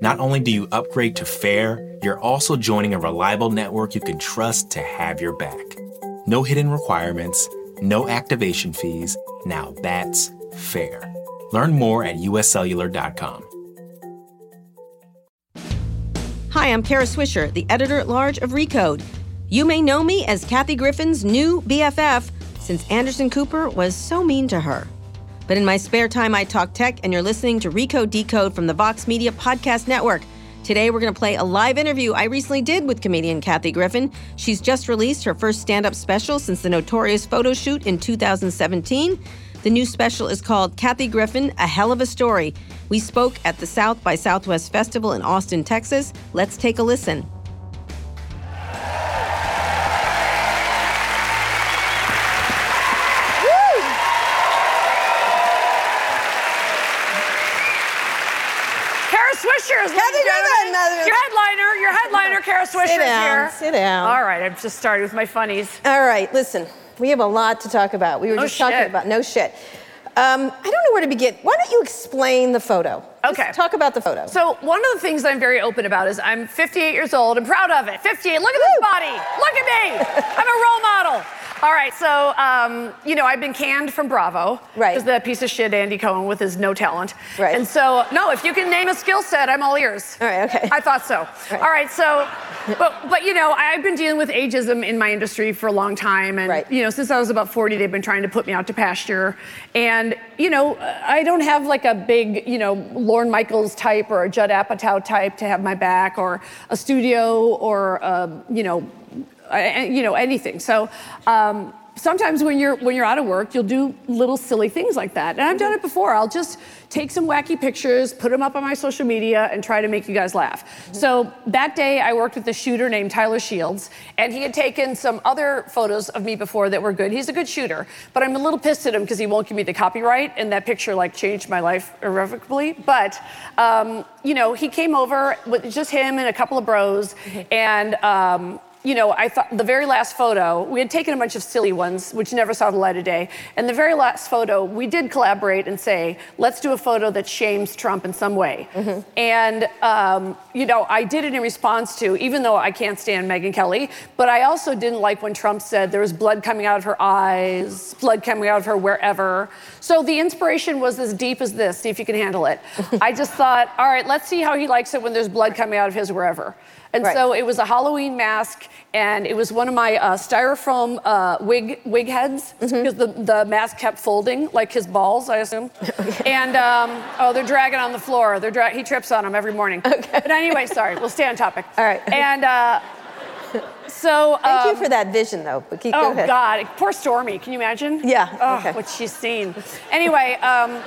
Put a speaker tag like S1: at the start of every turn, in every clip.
S1: not only do you upgrade to fair, you're also joining a reliable network you can trust to have your back. No hidden requirements, no activation fees. Now that's fair. Learn more at uscellular.com.
S2: Hi, I'm Kara Swisher, the editor at large of Recode. You may know me as Kathy Griffin's new BFF since Anderson Cooper was so mean to her. But in my spare time, I talk tech, and you're listening to Recode Decode from the Vox Media Podcast Network. Today, we're going to play a live interview I recently did with comedian Kathy Griffin. She's just released her first stand up special since the notorious photo shoot in 2017. The new special is called Kathy Griffin A Hell of a Story. We spoke at the South by Southwest Festival in Austin, Texas. Let's take a listen.
S3: Swisher is
S2: Kathy
S3: ladies and
S2: Griffin, uh,
S3: Your headliner, your headliner, Kara Swisher
S2: Sit down,
S3: is here.
S2: sit down.
S3: All right, I've just started with my funnies.
S2: All right, listen, we have a lot to talk about. We were
S3: No
S2: just talking about no shit. Um, I don't know where to begin. Why don't you explain the photo? Just
S3: Okay.
S2: talk about the photo.
S3: So one of the things that I'm very open about is I'm 58 years old and proud of it. 58. Look at this body. Look at me. I'm a role model. All right, so um, you know I've been canned from Bravo.
S2: Right.
S3: Because that piece of shit Andy Cohen with his no talent.
S2: Right.
S3: And so no, if you can name a skill set, I'm all ears.
S2: All right, okay.
S3: I thought so.
S2: Right.
S3: All right, so, but but you know I've been dealing with ageism in my industry for a long time, and
S2: Right.
S3: you know since I was about 40, they've been trying to put me out to pasture, and you know I don't have like a big you know Lorne Michaels type or a Judd Apatow type to have my back, or a studio, or a, you know, you know anything. So. Um, Sometimes when you're when you're out of work, you'll do little silly things like that, and I've done it before. I'll just take some wacky pictures, put them up on my social media, and try to make you guys laugh. So that day, I worked with a shooter named Tyler Shields, and he had taken some other photos of me before that were good. He's a good shooter, but I'm a little pissed at him because he won't give me the copyright, and that picture like changed my life irrevocably. But um, you know, he came over with just him and a couple of bros, and. Um, you know, I thought the very last photo, we had taken a bunch of silly ones, which never saw the light of day. And the very last photo, we did collaborate and say, let's do a photo that shames Trump in some way. And, um, you know, I did it in response to, even though I can't stand Megyn Kelly, but I also didn't like when Trump said there was blood coming out of her eyes, blood coming out of her wherever. So the inspiration was as deep as this, see if you can handle it. I just thought, all right, let's see how he likes it when there's blood coming out of his wherever. And
S2: Right.
S3: so it was a Halloween mask, and it was one of my uh, styrofoam uh, wig wig heads
S2: Mm-hmm.
S3: because the, the mask kept folding like his balls, I assume. and um, oh, they're dragging on the floor. They're dra- he trips on them every morning. But anyway, sorry, we'll stay on topic.
S2: All right.
S3: And uh, so
S2: Thank you
S3: um,
S2: for that vision, though. But keep, go
S3: Oh
S2: ahead.
S3: God, poor Stormy. Can you imagine?
S2: Yeah,
S3: Oh,
S2: okay.
S3: what she's seen. Anyway, um,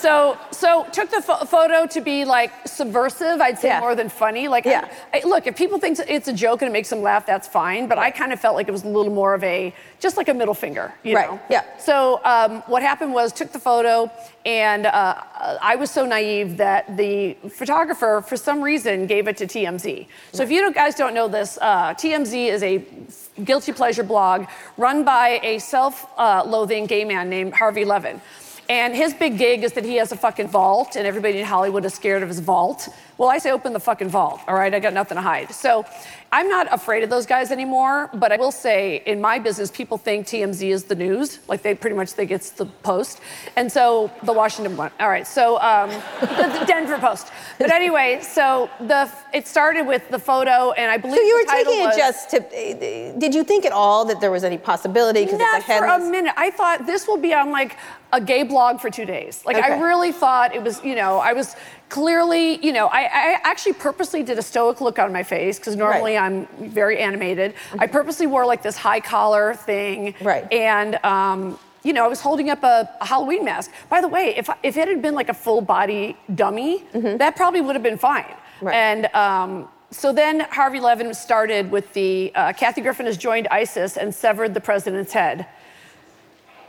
S3: so so took the pho- photo to be like subversive. I'd say
S2: Yeah.
S3: more than funny. Like,
S2: Yeah.
S3: I, I- look, if people think it's a joke and it makes them laugh, that's fine. But I kind of felt like it was a little more of a just like a middle finger, you
S2: Right,
S3: know?
S2: yeah.
S3: So um, what happened was took the photo, and uh, I was so naive that the photographer, for some reason, gave it to TMZ. So if you don't- guys don't know this, uh, TMZ is a guilty pleasure blog run by a self-loathing gay man named Harvey Levin. And his big gig is that he has a fucking vault, and everybody in Hollywood is scared of his vault. Well, I say open the fucking vault, all right? I got nothing to hide. So I'm not afraid of those guys anymore, but I will say in my business, people think TMZ is the news. Like they pretty much think it's the Post. And so the Washington one. All right, so um, the, the, Denver Post. But anyway, so the it started with the photo, and I believe
S2: So you were taking
S3: was,
S2: it just to. Did you think at all that there was any possibility?
S3: Because not for a minute. I thought this will be on like a gay blog for two days. Like okay. I really thought it was, you know, I was clearly, you know, I, I actually purposely did a stoic look on my face because normally right. I'm very animated. Mm-hmm. I purposely wore like this high collar thing.
S2: Right.
S3: And, um, you know, I was holding up a, a, Halloween mask. By the way, if, if it had been like a full body dummy, mm-hmm. that probably would have been fine. Right. And um, so then Harvey Levin started with the uh, Kathy Griffin has joined ISIS and severed the president's head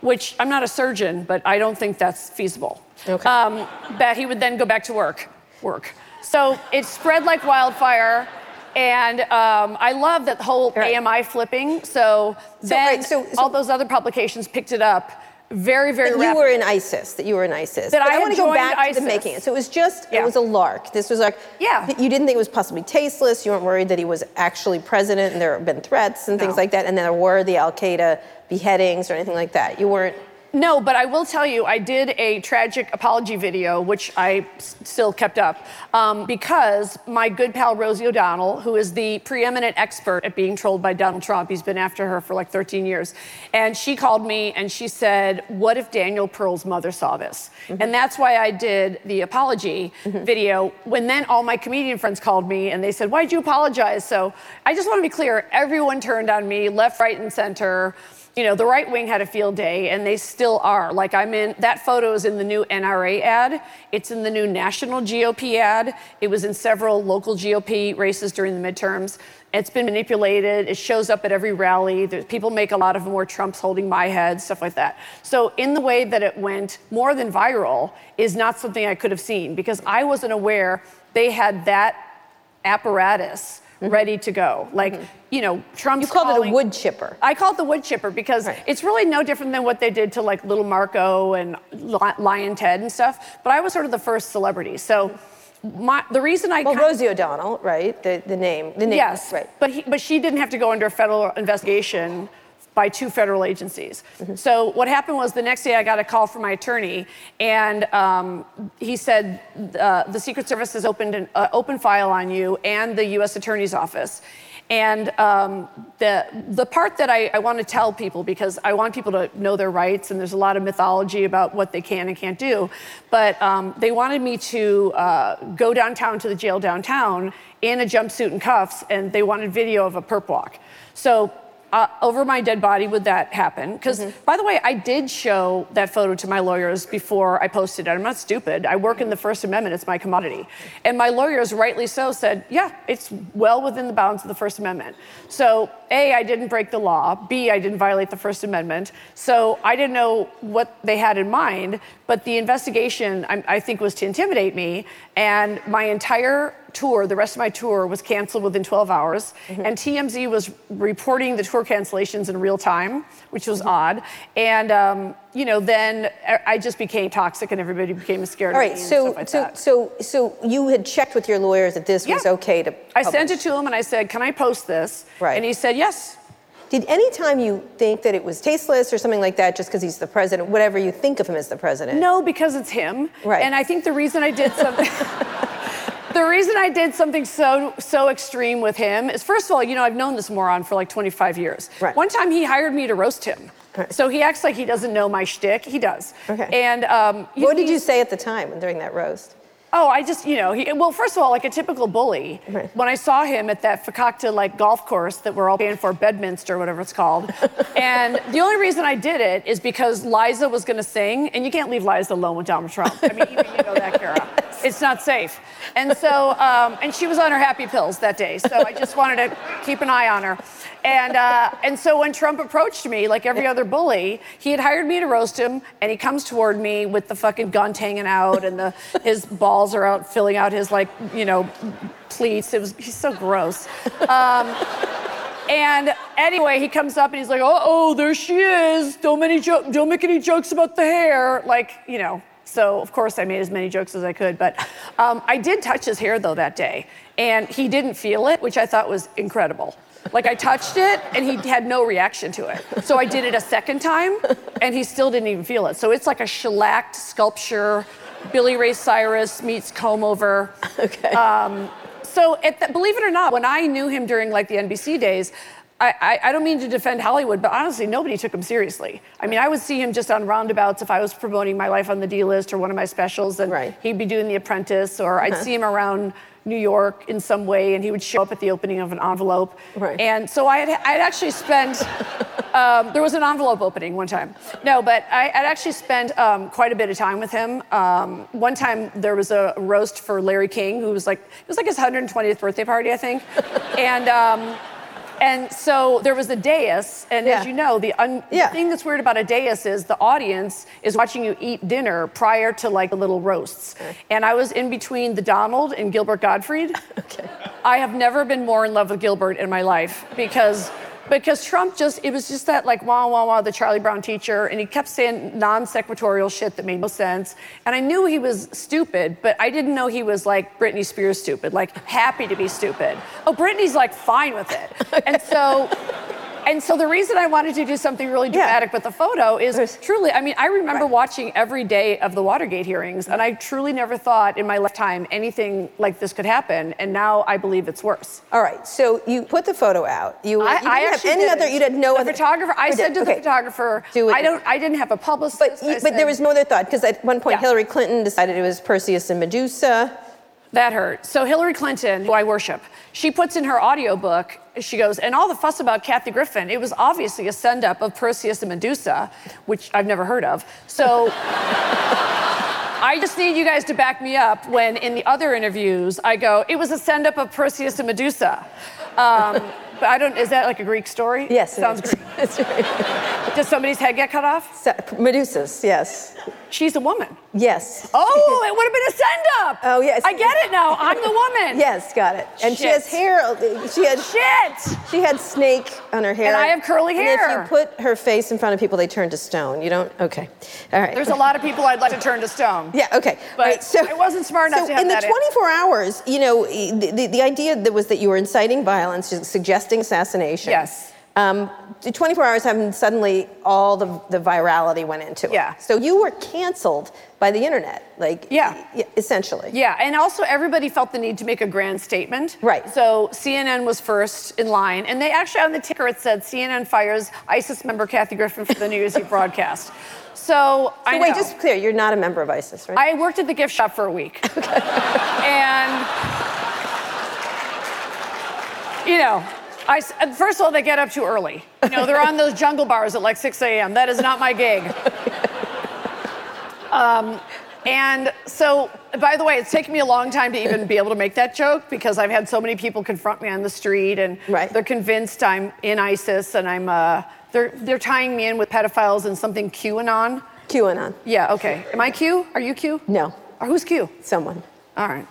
S3: which I'm not a surgeon, but I don't think that's feasible.
S2: Okay. Um,
S3: that he would then go back to work. Work. So it spread like wildfire. And um, I love that whole right. AMI flipping. So, so then right, so, so, all those other publications picked it up very, very
S2: that
S3: you
S2: were in ISIS, that you were in ISIS.
S3: That
S2: but
S3: I,
S2: I want to go back
S3: ISIS.
S2: to the making it. So it was just,
S3: yeah.
S2: it was a lark. This was like,
S3: yeah.
S2: you didn't think it was possibly tasteless. You weren't worried that he was actually president and there have been threats and
S3: no.
S2: things like that. And then there were the Al Qaeda beheadings or anything like that. You weren't
S3: no, but I will tell you, I did a tragic apology video, which I s- still kept up, um, because my good pal Rosie O'Donnell, who is the preeminent expert at being trolled by Donald Trump, he's been after her for like 13 years, and she called me and she said, What if Daniel Pearl's mother saw this? Mm-hmm. And that's why I did the apology mm-hmm. video. When then all my comedian friends called me and they said, Why'd you apologize? So I just want to be clear everyone turned on me, left, right, and center you know, the right wing had a field day, and they still are. Like, I'm in, that photo is in the new NRA ad, it's in the new national GOP ad, it was in several local GOP races during the midterms. It's been manipulated. It shows up at every rally. There's, people make a lot of more Trumps holding my head, stuff like that. So, in the way that it went more than viral, is not something I could have seen because I wasn't aware they had that apparatus mm-hmm. ready to go. Like, mm-hmm. you know, Trump's
S2: You called
S3: calling,
S2: it a wood chipper.
S3: I call it the wood chipper because right. it's really no different than what they did to like Little Marco and Lion Ted and stuff. But I was sort of the first celebrity. So my, the reason I
S2: well Rosie O'Donnell, right? The the name, the name.
S3: Yes,
S2: right.
S3: But he, but she didn't have to go under a federal investigation by two federal agencies. Mm-hmm. So what happened was the next day I got a call from my attorney, and um, he said uh, the Secret Service has opened an uh, open file on you and the U.S. Attorney's Office. And um, the, the part that I, I want to tell people, because I want people to know their rights, and there's a lot of mythology about what they can and can't do, but um, they wanted me to uh, go downtown to the jail downtown in a jumpsuit and cuffs, and they wanted video of a perp walk. So uh, over my dead body would that happen? Because, mm-hmm. by the way, I did show that photo to my lawyers before I posted it. I'm not stupid. I work in the First Amendment, it's my commodity. And my lawyers, rightly so, said, yeah, it's well within the bounds of the First Amendment. So, A, I didn't break the law. B, I didn't violate the First Amendment. So, I didn't know what they had in mind. But the investigation, I, I think, was to intimidate me. And my entire tour, the rest of my tour, was canceled within 12 hours. Mm-hmm. And TMZ was reporting the tour cancellations in real time, which was mm-hmm. odd. And, um, you know, then I just became toxic and everybody became scared
S2: All right,
S3: of me
S2: so,
S3: like
S2: so, so, so you had checked with your lawyers that this
S3: yeah.
S2: was okay to publish.
S3: I sent it to him and I said, can I post this?
S2: Right.
S3: And he said, yes.
S2: Did any time you think that it was tasteless or something like that, just because he's the president, whatever you think of him as the president?
S3: No, because it's him.
S2: Right.
S3: And I think the reason I did something. the reason I did something so so extreme with him is first of all, you know, I've known this moron for like 25 years.
S2: Right.
S3: One time he hired me to roast him. Right. So he acts like he doesn't know my shtick. He does.
S2: Okay.
S3: And um,
S2: what did you say at the time during that roast?
S3: Oh, I just, you know, he, well, first of all, like a typical bully,
S2: right.
S3: when I saw him at that Fakakta like golf course that we're all paying for, Bedminster, whatever it's called, and the only reason I did it is because Liza was going to sing, and you can't leave Liza alone with Donald Trump. I mean, even you know that, Kara. It's not safe. And so, um, and she was on her happy pills that day, so I just wanted to keep an eye on her. And, uh, and so when Trump approached me, like every other bully, he had hired me to roast him, and he comes toward me with the fucking gun hanging out, and the, his balls are out filling out his, like, you know, pleats. It was, he's so gross. Um, and anyway, he comes up and he's like, oh, oh, there she is. Don't, make, any jo- don't make any jokes about the hair. Like, you know, So of course I made as many jokes as I could. But um, I did touch his hair though that day, and he didn't feel it, which I thought was incredible. Like I touched it and he had no reaction to it. So I did it a second time and he still didn't even feel it. So it's like a shellacked sculpture. Billy Ray Cyrus meets comb over.
S2: Okay.
S3: Um, so the, believe it or not, when I knew him during like the NBC days, I, I, don't mean to defend Hollywood, but honestly, nobody took him seriously. I mean, I would see him just on roundabouts if I was promoting my life on the D list or one of my specials, and
S2: right.
S3: he'd be doing The Apprentice, or I'd uh-huh. see him around New York in some way, and he would show up at the opening of an envelope.
S2: Right.
S3: And so I had I'd actually spent. Um, there was an envelope opening one time. No, but I, would actually spent um, quite a bit of time with him. Um, one time there was a roast for Larry King, who was like it was like his 120th birthday party, I think, and. And so there was a dais, and yeah. as you know, the, un- yeah. the, thing that's weird about a dais is the audience is watching you eat dinner prior to like the little roasts. Okay. And I was in between the Donald and Gilbert Gottfried.
S2: okay.
S3: I have never been more in love with Gilbert in my life because because Trump just, it was just that like wah, wah, wah, the Charlie Brown teacher, and he kept saying non sequitorial shit that made no sense. And I knew he was stupid, but I didn't know he was like Britney Spears stupid, like happy to be stupid. Oh, Britney's like fine with it. And so, and so the reason I wanted to do something really dramatic yeah. with the photo is truly, I mean, I remember right. watching every day of the Watergate hearings, and I truly never thought in my lifetime anything like this could happen, and now I believe it's worse.
S2: All right, so you put the photo out. You,
S3: I,
S2: you didn't
S3: I
S2: have any
S3: did
S2: other. You had no
S3: the
S2: other
S3: photographer. I said to okay. the photographer, Do it. I don't. I didn't have a publicist.
S2: But, you, but there was no other thought because at one point yeah. Hillary Clinton decided it was Perseus and Medusa.
S3: That hurt. So Hillary Clinton, who I worship, she puts in her audiobook, she goes, and all the fuss about Kathy Griffin, it was obviously a send up of Perseus and Medusa, which I've never heard of. So I just need you guys to back me up when in the other interviews I go, it was a send up of Perseus and Medusa. Um, but I don't, is that like a Greek story?
S2: Yes.
S3: Sounds Greek. Does somebody's head get cut off?
S2: Medusa's, yes.
S3: She's a woman.
S2: Yes.
S3: Oh, it would have been a send up.
S2: Oh, yes.
S3: I get it now. I'm the woman.
S2: yes, got it. And Shit. she has hair. She had
S3: Shit.
S2: She had snake on her hair.
S3: And I have curly hair.
S2: And if you put her face in front of people, they turn to stone. You don't. Okay. All right.
S3: There's a lot of people I'd like to turn to stone.
S2: Yeah. Okay.
S3: But right, so it wasn't smart enough
S2: so
S3: to have it.
S2: in the 24 in. hours, you know, the, the, the idea that was that you were inciting violence, suggesting assassination.
S3: Yes.
S2: Um, 24 hours happened, suddenly all the, the virality went into it.
S3: Yeah.
S2: So you were canceled by the internet, like,
S3: yeah.
S2: yeah. essentially.
S3: Yeah, and also everybody felt the need to make a grand statement.
S2: Right.
S3: So CNN was first in line, and they actually on the ticker it said CNN fires ISIS member Kathy Griffin for the New Year's Eve broadcast. So, so I
S2: wait, know. just clear, you're not a member of ISIS, right?
S3: I worked at the gift shop for a week.
S2: Okay.
S3: and you know, I, first of all, they get up too early. You know, they're on those jungle bars at like 6 a.m. That is not my gig. Um, and so, by the way, it's taken me a long time to even be able to make that joke because I've had so many people confront me on the street and
S2: right.
S3: they're convinced I'm in ISIS and I'm, uh, they're, they're tying me in with pedophiles and something QAnon.
S2: QAnon.
S3: Yeah, okay. Am I Q? Are you Q?
S2: No.
S3: Or who's Q?
S2: Someone.
S3: All right.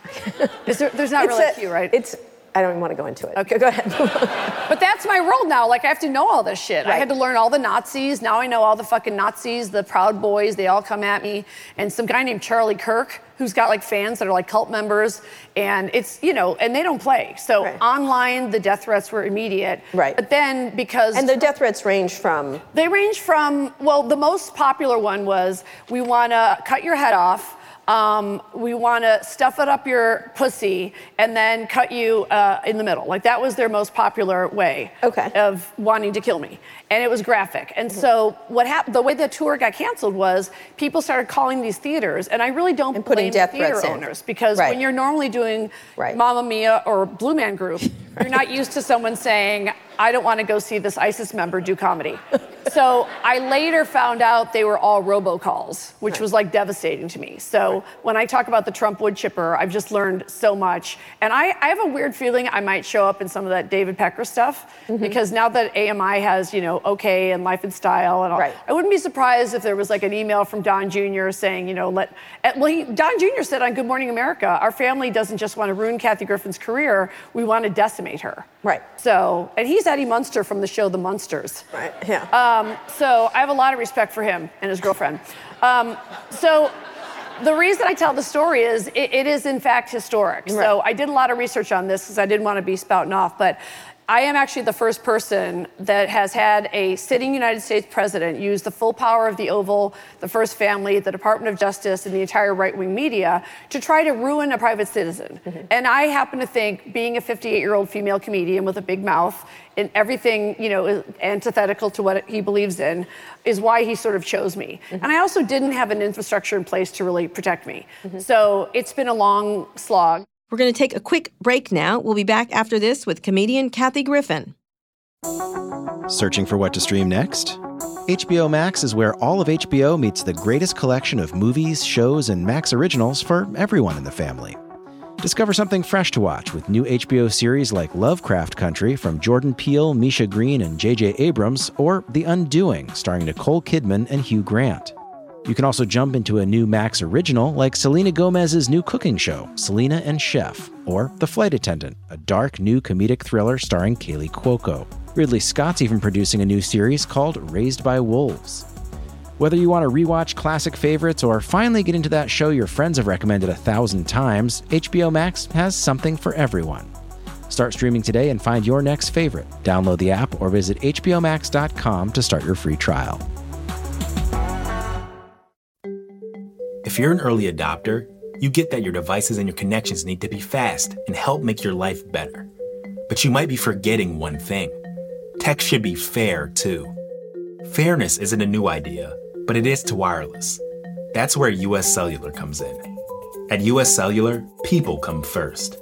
S3: There, there's not really
S2: a,
S3: a Q, right?
S2: It's I don't even want to go into it.
S3: Okay, go ahead. but that's my world now. Like I have to know all this shit.
S2: Right.
S3: I had to learn all the Nazis. Now I know all the fucking Nazis, the Proud Boys. They all come at me. And some guy named Charlie Kirk, who's got like fans that are like cult members, and it's you know, and they don't play. So
S2: right.
S3: online, the death threats were immediate.
S2: Right.
S3: But then because
S2: and the death threats range from
S3: they range from well, the most popular one was we want to cut your head off um, we want to stuff it up your pussy and then cut you uh, in the middle. Like that was their most popular way
S2: okay.
S3: of wanting to kill me. And it was graphic. And mm-hmm. so what happened, the way the tour got canceled was people started calling these theaters, and I really don't
S2: and
S3: blame theater owners because
S2: right.
S3: when you're normally doing
S2: right.
S3: Mamma Mia or Blue Man Group, right. you're not used to someone saying, I don't want to go see this ISIS member do comedy. So I later found out they were all robocalls, which right. was like devastating to me. So right. when I talk about the Trump wood chipper, I've just learned so much. And I, I, have a weird feeling I might show up in some of that David Pecker stuff mm-hmm. because now that AMI has, you know, OK and Life and Style and all,
S2: right.
S3: I wouldn't be surprised if there was like an email from Don Jr. saying, you know, let, well, he, Don Jr. said on Good Morning America, our family doesn't just want to ruin Kathy Griffin's career, we want to decimate her.
S2: Right.
S3: So, and he's Eddie Munster from the show The Munsters.
S2: Right, yeah.
S3: Um, so I have a lot of respect for him and his girlfriend. Um, so the reason I tell the story is it, it is in fact historic.
S2: Right.
S3: So I did a lot of research on this because I didn't want to be spouting off, but I am actually the first person that has had a sitting United States president use the full power of the Oval, the First Family, the Department of Justice, and the entire right wing media to try to ruin a private citizen. Mm-hmm. And I happen to think, being a 58 year old female comedian with a big mouth, and everything, you know, is antithetical to what he believes in, is why he sort of chose me. Mm-hmm. And I also didn't have an infrastructure in place to really protect me. Mm-hmm. So it's been a long slog.
S4: We're going to take a quick break now. We'll be back after this with comedian Kathy Griffin.
S5: Searching for what to stream next? HBO Max is where all of HBO meets the greatest collection of movies, shows, and Max originals for everyone in the family. Discover something fresh to watch with new HBO series like Lovecraft Country from Jordan Peele, Misha Green, and J.J. Abrams, or The Undoing, starring Nicole Kidman and Hugh Grant. You can also jump into a new Max original like Selena Gomez's new cooking show, Selena and Chef, or The Flight Attendant, a dark new comedic thriller starring Kaley Cuoco. Ridley Scott's even producing a new series called Raised by Wolves. Whether you want to rewatch classic favorites or finally get into that show your friends have recommended a thousand times, HBO Max has something for everyone. Start streaming today and find your next favorite. Download the app or visit HBO HBOMax.com to start your free trial.
S1: If you're an early adopter, you get that your devices and your connections need to be fast and help make your life better. But you might be forgetting one thing tech should be fair too. Fairness isn't a new idea, but it is to wireless. That's where US Cellular comes in. At US Cellular, people come first.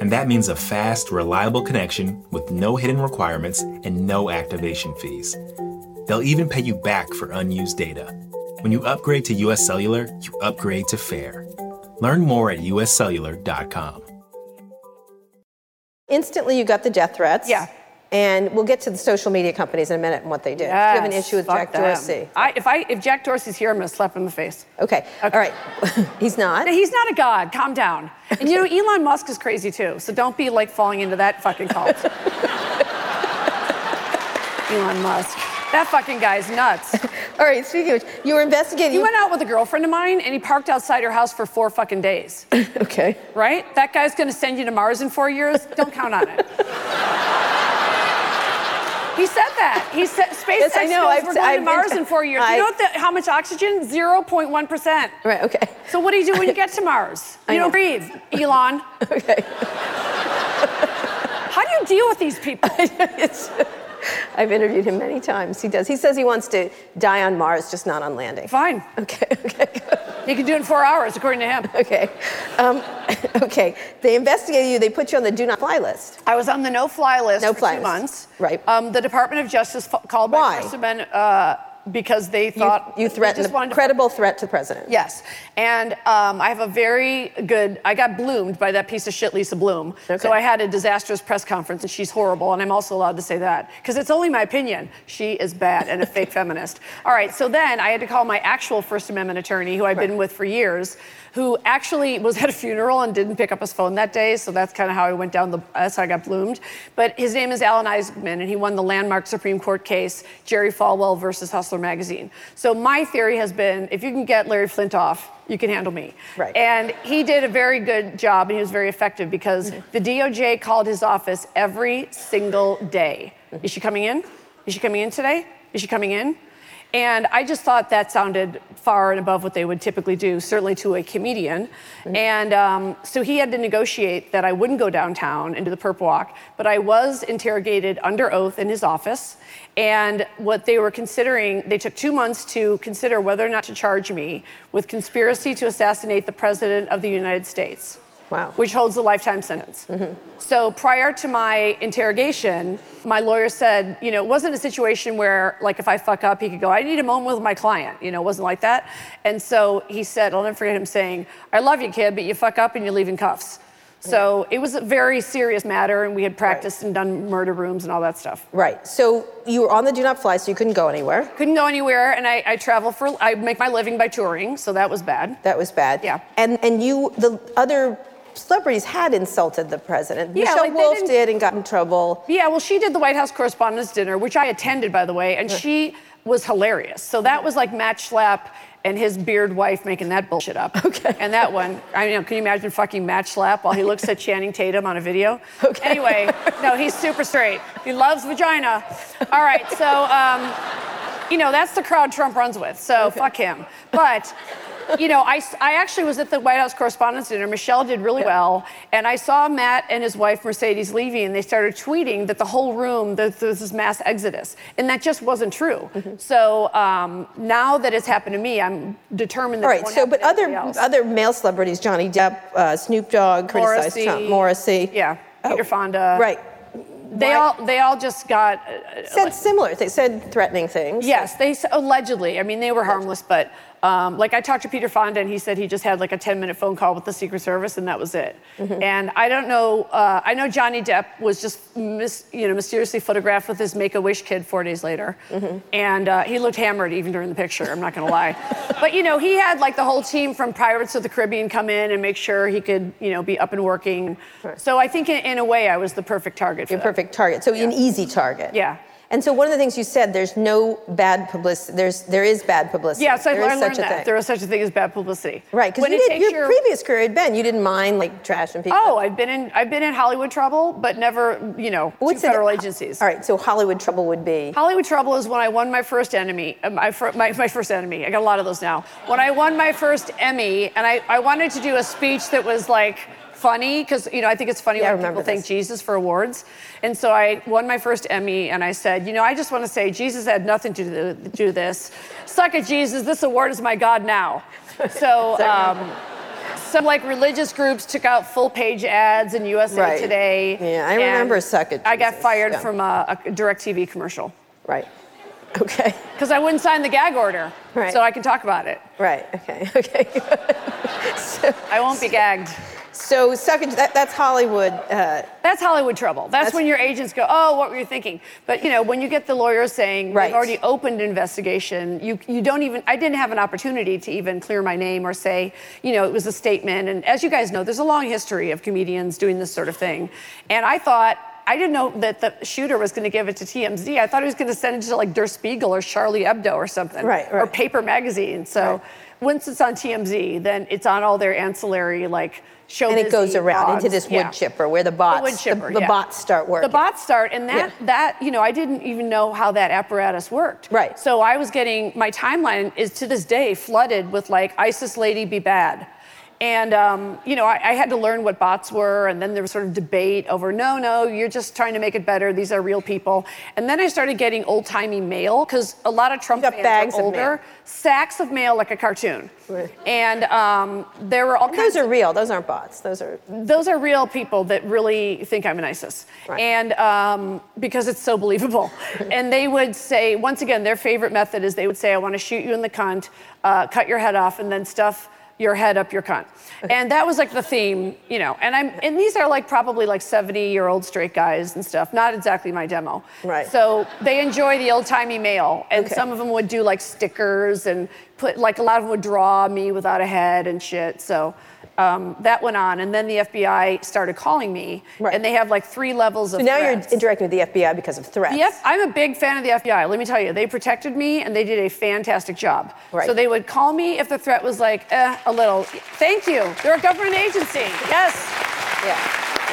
S1: And that means a fast, reliable connection with no hidden requirements and no activation fees. They'll even pay you back for unused data. When you upgrade to US Cellular, you upgrade to fair. Learn more at uscellular.com.
S2: Instantly, you got the death threats.
S3: Yeah.
S2: And we'll get to the social media companies in a minute and what they did. Do you have an issue with Jack
S3: them.
S2: Dorsey?
S3: I, if, I, if Jack Dorsey's here, I'm going to slap him in the face.
S2: Okay. All right. He's not.
S3: He's not a god. Calm down. And you know, Elon Musk is crazy too. So don't be like falling into that fucking cult. Elon Musk. That fucking guy's nuts.
S2: All right. Speaking of which, you were investigating.
S3: He went out with a girlfriend of mine and he parked outside her house for four fucking days.
S2: okay.
S3: Right? That guy's gonna send you to Mars in four years. Don't count on it. He said that. He said SpaceX
S2: Yes, I know. I've-
S3: we're going
S2: I've
S3: to Mars in four years.
S2: I-
S3: you know the, how much oxygen? 0.1%.
S2: Right. Okay.
S3: So what do you do when you get to Mars? You don't breathe, Elon.
S2: Okay.
S3: How do you deal with these people?
S2: I've interviewed him many times. He does. He says he wants to die on Mars, just not on landing.
S3: Fine.
S2: Okay. Okay. Good.
S3: He can do it in four hours, according to him.
S2: Okay. Um, okay. They investigated you. They put you on the do not fly list.
S3: I was on the no-fly list
S2: No
S3: for
S2: fly
S3: two
S2: list.
S3: months.
S2: Right.
S3: Um, the Department of Justice f- called
S2: Why?
S3: my First Amendment uh, because they thought
S2: you
S3: they
S2: threatened a
S3: wanted to-
S2: credible threat to the president.
S3: Yes, and um, I have a very good. I got bloomed by that piece of shit, Lisa Bloom.
S2: Okay.
S3: So I had a disastrous press conference, and she's horrible, and I'm also allowed to say that because it's only my opinion. She is bad and a fake feminist. All right, so then I had to call my actual First Amendment attorney, who I've been with for years, who actually was at a funeral and didn't pick up his phone that day. So that's kind of how I went down the. That's how I got bloomed. But his name is Alan Isaacman, and he won the landmark Supreme Court case, Jerry Falwell versus Hustler magazine. So my theory has been, if you can get Larry Flynt off, you can handle me.
S2: Right.
S3: And he did a very good job, and he was very effective because mm-hmm. the DOJ called his office every single day. Mm-hmm. Is she coming in? Is she coming in today? Is she coming in? And I just thought that sounded far and above what they would typically do, certainly to a comedian. And um, so he had to negotiate that I wouldn't go downtown into the Perp Walk, but I was interrogated under oath in his office. And what they were considering, they took two months to consider whether or not to charge me with conspiracy to assassinate the President of the United States.
S2: Wow.
S3: Which holds a lifetime sentence. Mm-hmm. So prior to my interrogation, my lawyer said, you know, it wasn't a situation where, like, if I fuck up, he could go, I need a moment with my client. You know, it wasn't like that. And so he said, I'll never forget him saying, I love you, kid, but you fuck up and you're leaving cuffs. So it was a very serious matter, and we had practiced and done murder rooms and all that stuff.
S2: Right. So you were on the do not fly, so you couldn't go anywhere.
S3: Couldn't go anywhere, and I, I travel for, I make my living by touring, so that was bad.
S2: That was bad.
S3: Yeah.
S2: And and you, the other celebrities had insulted the president.
S3: Yeah,
S2: Michelle
S3: like
S2: Wolf
S3: didn't-
S2: and got in trouble.
S3: Yeah, well, she did the White House Correspondents' Dinner, which I attended, by the way, and she was hilarious. So that was like Matt Schlapp and his beard wife making that bullshit up.
S2: Okay.
S3: And that one, I mean, can you imagine fucking Matt Schlapp while he looks at Channing Tatum on a video?
S2: Okay.
S3: Anyway, no, he's super straight. He loves vagina. All right, so, um, you know, that's the crowd Trump runs with, so fuck him. But you know, I, I actually was at the White House Correspondents' Dinner. Michelle did really well. And I saw Matt and his wife, Mercedes, leaving, and they started tweeting that the whole room, there was this mass exodus. And that just wasn't true.
S2: Mm-hmm.
S3: So um, now that it's happened to me, I'm determined that
S2: All right, so, but other,
S3: else.
S2: other male celebrities, Johnny Depp, uh, Snoop Dogg, criticized
S3: Morrissey.
S2: Trump, Morrissey.
S3: Yeah, Peter
S2: Oh,
S3: Fonda.
S2: Right.
S3: They all, they all just got. uh,
S2: Said similar, they said threatening things.
S3: Yes, they allegedly. I mean, they were harmless, but um, like I talked to Peter Fonda, and he said he just had like a 10-minute phone call with the Secret Service, and that was it. And I don't know. Uh, I know Johnny Depp was just mis- you know mysteriously photographed with his Make-A-Wish kid four days later, and uh, he looked hammered even during the picture. I'm not gonna lie, but you know he had like the whole team from Pirates of the Caribbean come in and make sure he could you know be up and working. So I think in, in a way I was the perfect target. For
S2: Your perfect target. So an easy target.
S3: Yeah.
S2: And so one of the things you said, there's no bad publicity. There's there is bad publicity.
S3: Yes, I,
S2: there
S3: I learned
S2: such a
S3: that
S2: thing.
S3: there was such a thing as bad publicity.
S2: right, because you did
S3: takes
S2: your previous career had been you didn't mind like trashing people.
S3: Oh, I've been in I've been in Hollywood trouble, but never, you know,
S2: What's
S3: two
S2: it-
S3: federal agencies.
S2: All right, so Hollywood trouble would be.
S3: Hollywood trouble is when I won my first enemy. uh, My, my, my first enemy. I got a lot of those now. When I won my first Emmy, and I, I wanted to do a speech that was like funny, because you know I think it's funny
S2: Yeah,
S3: when people thank. Jesus for awards. And so I won my first Emmy, and I said, you know, I just want to say Jesus had nothing to do, do this. Suck it, Jesus. This award is my God now. So. Um, some like religious groups took out full page ads in USA
S2: Right.
S3: Today.
S2: Yeah, I remember Suck It,
S3: I got fired
S2: yeah.
S3: from a, a DirecTV commercial
S2: Right. Okay.
S3: because I wouldn't sign the gag order.
S2: Right.
S3: So I can talk about it.
S2: Right. Okay. Okay. so,
S3: I won't be gagged.
S2: So it, that, that's Hollywood. Uh,
S3: That's Hollywood trouble. That's,
S2: That's-
S3: when your agents go, oh, what were you thinking? But you know, when you get the lawyer saying
S2: Right.
S3: they've already opened an investigation, you you don't even. I didn't have an opportunity to even clear my name or say, you know, it was a statement. And as you guys know, there's a long history of comedians doing this sort of thing. And I thought. I didn't know that the shooter was going to give it to TMZ. I thought he was going to send it to like Der Spiegel or Charlie Hebdo or something,
S2: Right,
S3: or. Paper Magazine. So
S2: Right.
S3: Once it's on TMZ, then it's on all their ancillary like show.
S2: and it goes around into this wood
S3: Yeah.
S2: chipper where the bots,
S3: The chipper,
S2: the,
S3: yeah.
S2: bots start working.
S3: The bots start, and that
S2: Yeah.
S3: that you know, I didn't even know how that apparatus worked.
S2: Right.
S3: So I was getting my timeline is to this day flooded with like ISIS lady be bad. And um, you know, I, I had to learn what bots were, and then there was sort of debate over no, no, you're just trying to make it better. These are real people. And then I started getting old timey mail because a lot of Trump fans
S2: bags
S3: are
S2: of
S3: older,
S2: mail.
S3: sacks of mail like a cartoon.
S2: Right.
S3: And um, there were all kinds
S2: Those
S3: of
S2: are real. Those aren't bots. Those are.
S3: those are real people that really think I'm an ISIS,
S2: Right.
S3: and um, because it's so believable. and they would say, once again, their favorite method is they would say, "I want to shoot you in the cunt, uh, cut your head off, and then stuff." Your head up your cunt, and that was like the theme, you know. And I'm, and these are like probably like 70 year old straight guys and stuff. Not exactly my demo.
S2: Right.
S3: So they enjoy the old timey mail, and
S2: Okay.
S3: some of them would do like stickers and put like a lot of them would draw me without a head and shit. So um, that went on, and then the FBI started calling me,
S2: Right.
S3: and they have like three levels of.
S2: So now you're interacting with the FBI because of threats.
S3: F- I'm a big fan of the FBI. Let me tell you, they protected me and they did a fantastic job.
S2: Right.
S3: So they would call me if the threat was like, eh, a little. Thank you. They're a government agency. Yes.
S2: Yeah.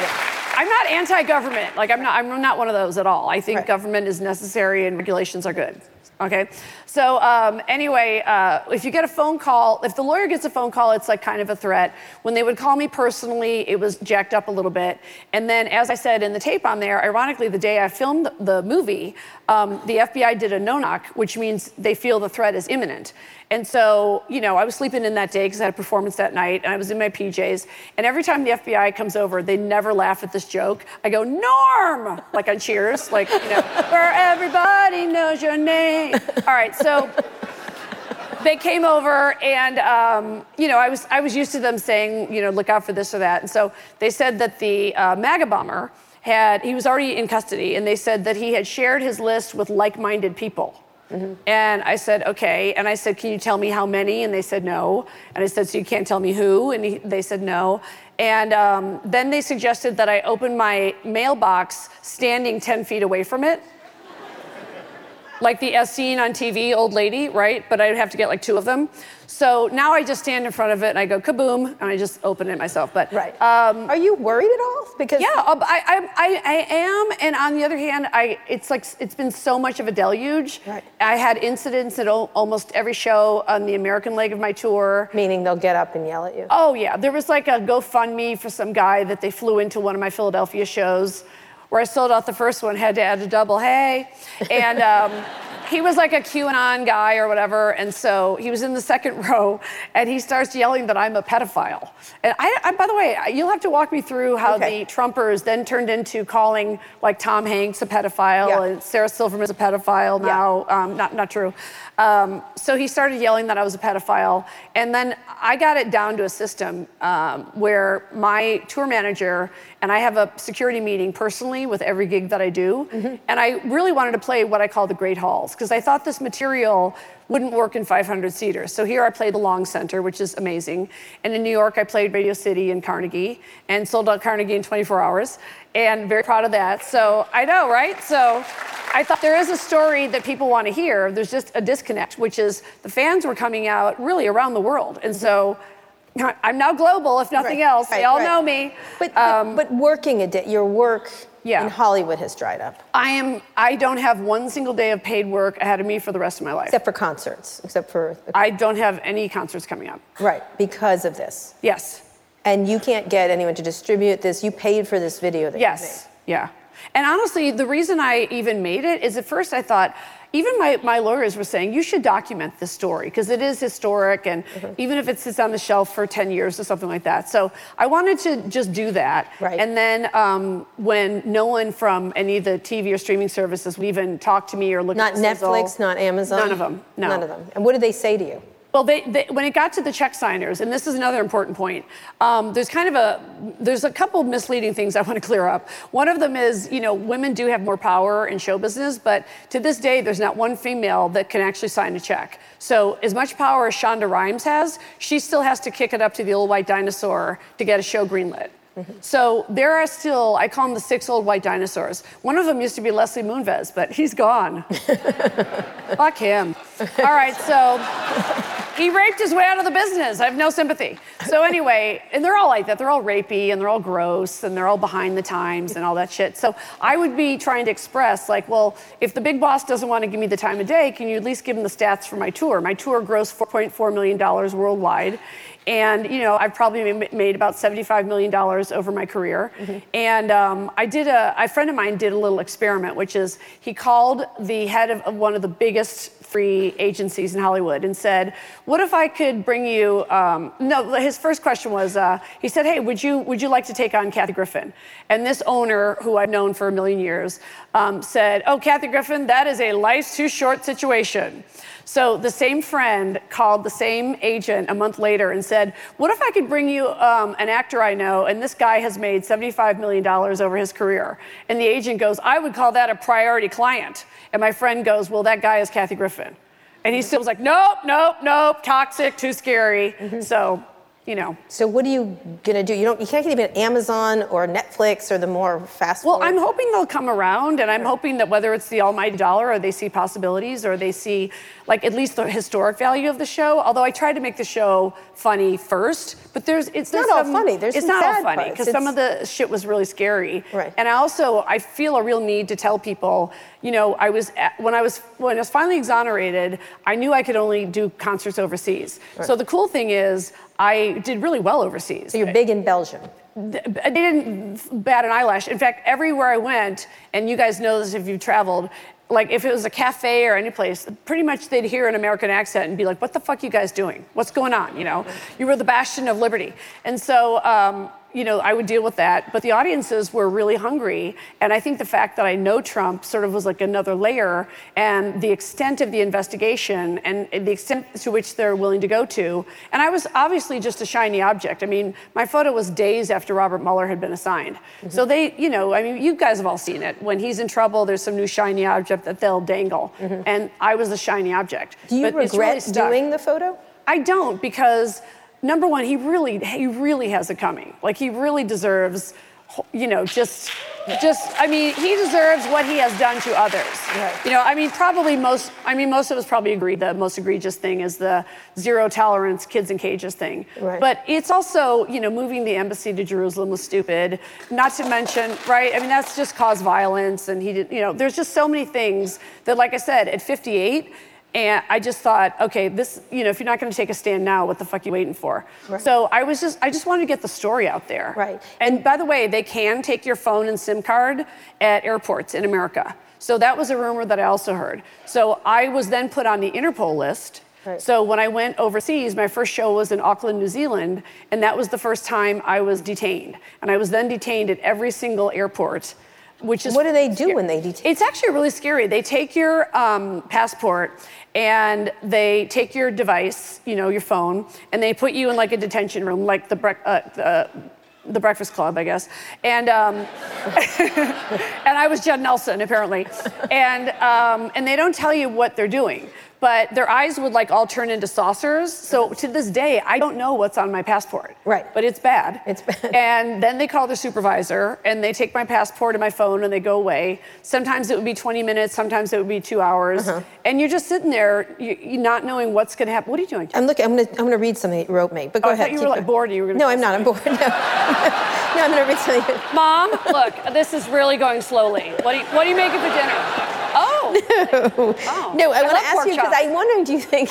S2: yeah.
S3: I'm not anti-government. Like I'm not. I'm not one of those at all. I think
S2: Right.
S3: government is necessary and regulations are good. Okay. So um, anyway, uh, if you get a phone call, if the lawyer gets a phone call, it's like kind of a threat. When they would call me personally, it was jacked up a little bit. And then, as I said in the tape on there, ironically, the day I filmed the, movie, um, the FBI did a no-knock, which means they feel the threat is imminent. And so, you know, I was sleeping in that day because I had a performance that night, and I was in my PJs. And every time the FBI comes over, they never laugh at this joke. I go, Norm, like on Cheers, like you know, where everybody knows your name. All right, so they came over and um, you know I was I was used to them saying you know look out for this or that and so they said that the uh, MAGA bomber had he was already in custody and they said that he had shared his list with like-minded people. And I said, okay. And I said, can you tell me how many? And they said, no. And I said, so you can't tell me who? And he, they said, no. And um, then they suggested that I open my mailbox standing 10 feet away from it. Like the as seen on TV old lady, right? But I'd have to get like two of them. So now I just stand in front of it and I go kaboom, and I just open it myself. But
S2: Right.
S3: um,
S2: Are you worried at all? Because
S3: yeah, I, I, I, I am, and on the other hand, I it's like it's been so much of a deluge.
S2: Right.
S3: I had incidents at al- almost every show on the American leg of my tour.
S2: meaning they'll get up and yell at you.
S3: Oh yeah, there was like a GoFundMe for some guy that they flew into one of my Philadelphia shows, where I sold out the first one, had to add a double hey, and. Um, He was like a QAnon guy or whatever, and so he was in the second row, and he starts yelling that I'm a pedophile. And I, I by the way, you'll have to walk me through how
S2: Okay.
S3: the Trumpers then turned into calling like Tom Hanks a pedophile
S2: Yeah.
S3: and Sarah Silverman's a pedophile
S2: Yeah.
S3: now. Um, not not true. Um, so he started yelling that I was a pedophile, and then I got it down to a system um, where my tour manager and I have a security meeting personally with every gig that I do, and I really wanted to play what I call the great halls because I thought this material wouldn't work in 500 seaters. So here I played the Long Center, which is amazing, and in New York I played Radio City and Carnegie, and sold out Carnegie in 24 hours, and very proud of that. So I know, right? So. I thought there is a story that people want to hear. There's just a disconnect, which is the fans were coming out really around the world. And so I'm now global, if nothing
S2: Right,
S3: else. They
S2: right,
S3: all
S2: right.
S3: know me.
S2: But,
S3: Um,
S2: but, but working a day, your work
S3: Yeah.
S2: in Hollywood has dried up,
S3: I am I don't have one single day of paid work ahead of me for the rest of my life.
S2: except for concerts, except for
S3: I don't have any concerts coming up.
S2: right because of this,
S3: Yes.
S2: and you can't get anyone to distribute this. You paid for this video that
S3: Yes. Yeah. And honestly, the reason I even made it is at first I thought, even my, my lawyers were saying, you should document this story because it is historic and
S2: Mm-hmm.
S3: even if it sits on the shelf for 10 years or something like that. So I wanted to just do that.
S2: Right.
S3: And then um, when no one from any of the TV or streaming services would even talk to me or look
S2: Not
S3: at the sizzle-
S2: Netflix, not Amazon.
S3: None of them. No.
S2: None of them. And what did they say to you?
S3: Well, they, they, when it got to the check signers, and this is another important point, um, there's kind of a there's a couple of misleading things I want to clear up. One of them is, you know, women do have more power in show business, but to this day, there's not one female that can actually sign a check. So as much power as Shonda Rhimes has, she still has to kick it up to the old white dinosaur to get a show greenlit. So there are still, I call them the six old white dinosaurs. One of them used to be Leslie Moonves, but he's gone. Fuck him. All right, so he raped his way out of the business. I have no sympathy. So anyway, and they're all like that. They're all rapey and they're all gross and they're all behind the times and all that shit. So I would be trying to express like, well, if the big boss doesn't want to give me the time of day, can you at least give him the stats for my tour? My tour grossed 4.4 million dollars worldwide. And you know, I've probably made about $75 million over my career. And um, I did a, a friend of mine did a little experiment, which is he called the head of, of one of the biggest free agencies in Hollywood and said, "What if I could bring you?" Um, no, his first question was, uh, he said, "Hey, would you would you like to take on Kathy Griffin?" And this owner, who I've known for a million years, um, said, "Oh, Kathy Griffin, that is a life's too short situation." So the same friend called the same agent a month later and said, "What if I could bring you um, an actor I know, and this guy has made $75 million over his career?" And the agent goes, "I would call that a priority client." And my friend goes, "Well, that guy is Kathy Griffin," and he still was like, "Nope, nope, nope, toxic, too scary." So, you know.
S2: So what are you gonna do? You don't. You can't get even Amazon or Netflix or the more fast.
S3: Well, I'm hoping they'll come around, and I'm hoping that whether it's the almighty dollar or they see possibilities or they see, like, at least the historic value of the show. Although I tried to make the show funny first, but there's it's
S2: not
S3: there's
S2: all funny. There's
S3: it's
S2: some
S3: not all funny because some of the shit was really scary.
S2: Right.
S3: And I also I feel a real need to tell people, you know, I was when I was when I was finally exonerated, I knew I could only do concerts overseas. So the cool thing is. I did really well overseas.
S2: So you're big in Belgium.
S3: They didn't bat an eyelash. In fact, everywhere I went, and you guys know this if you've traveled, like if it was a cafe or any place, pretty much they'd hear an American accent and be like, "What the fuck you guys doing? What's going on?" You know, you were the bastion of liberty, and so. Um, you know, I would deal with that, but the audiences were really hungry, and I think the fact that I know Trump sort of was like another layer, and the extent of the investigation and the extent to which they're willing to go to, and I was obviously just a shiny object. I mean, my photo was days after Robert Mueller had been assigned, mm-hmm. so they, you know, I mean, you guys have all seen it. When he's in trouble, there's some new shiny object that they'll dangle, mm-hmm. and I was the shiny object.
S2: Do you
S3: But it's really
S2: regret doing the photo?
S3: I don't because number one, he really he really has it coming. Like he really deserves, you know, just just, I mean, he deserves what he has done to others.
S2: Right.
S3: You know, I mean, probably most, I mean, most of us probably agree the most egregious thing is the zero tolerance kids in cages thing.
S2: Right.
S3: But it's also, you know, moving the embassy to Jerusalem was stupid. Not to mention, right? I mean, that's just caused violence. And he did, you know, there's just so many things that, like I said, at 58, and I just thought, okay, this, you know, if you're not going to take a stand now, what the fuck are you waiting for?
S2: Right.
S3: So I was just, I just wanted to get the story out there.
S2: Right.
S3: And by the way, they can take your phone and SIM card at airports in America. So that was a rumor that I also heard. So I was then put on the Interpol list.
S2: Right.
S3: So when I went overseas, my first show was in Auckland, New Zealand, and that was the first time I was detained. And I was then detained at every single airport, which is
S2: What do they do when they detain?
S3: it's actually really scary. They take your um, passport and they take your device, you know, your phone, and they put you in like a detention room, like the, brec- uh, the, the Breakfast Club, I guess. And um, and I was Judd Nelson apparently, and um, and they don't tell you what they're doing. But their eyes would like all turn into saucers. So to this day, I don't know what's on my passport.
S2: Right.
S3: But it's bad.
S2: It's bad.
S3: And then they call their supervisor and they take my passport and my phone and they go away. Sometimes it would be 20 minutes, sometimes it would be two hours.
S2: Uh-huh.
S3: And you're just sitting there, you, you not knowing what's going to happen. What are you doing?
S2: I'm looking. I'm gonna. I'm gonna read something that you wrote me. But go
S3: Oh, I
S2: ahead.
S3: thought you were, like, bored you were gonna
S2: No, I'm not. I'm bored. No. no, I'm gonna read something.
S3: Mom, look, this is really going slowly. What do you, what do you making for dinner? Oh. No, oh.
S2: No, I, want to ask you because
S3: chops.
S2: I wonder. Do you think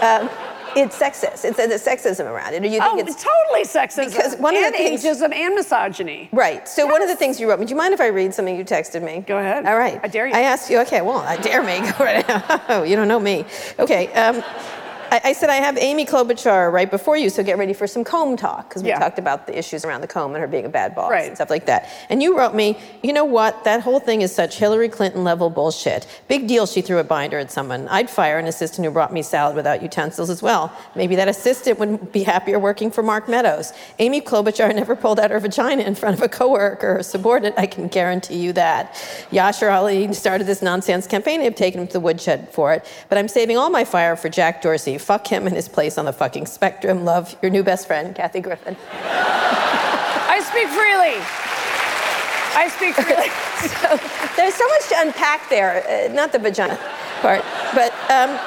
S2: um, it's sexist? It's there's sexism around it, or you think
S3: Oh,
S2: it's
S3: totally sexism.
S2: Because one of the things-
S3: ageism and misogyny.
S2: Right. So one of the things you wrote me. Do you mind if I read something you texted me?
S3: Go ahead.
S2: All right.
S3: I dare you.
S2: I asked you. Okay. Well, I dare me. Go right now. Oh, you don't know me. Okay. Um, I, I said I have Amy Klobuchar right before you, so get ready for some comb talk because we
S3: Yeah.
S2: talked about the issues around the comb and her being a bad boss
S3: Right.
S2: and stuff like that. And you wrote me, you know what? That whole thing is such Hillary Clinton level bullshit. Big deal. She threw a binder at someone. I'd fire an assistant who brought me salad without utensils as well. Maybe that assistant would be happier working for Mark Meadows. Amy Klobuchar never pulled out her vagina in front of a coworker or subordinate. I can guarantee you that. Yashar Ali started this nonsense campaign. I've taken him to the woodshed for it. But I'm saving all my fire for Jack Dorsey. Fuck him and his place on the fucking spectrum. Love your new best friend, Kathy Griffin.
S3: I speak freely. I speak freely.
S2: so there's so much to unpack there. Uh, not the vagina part, but um,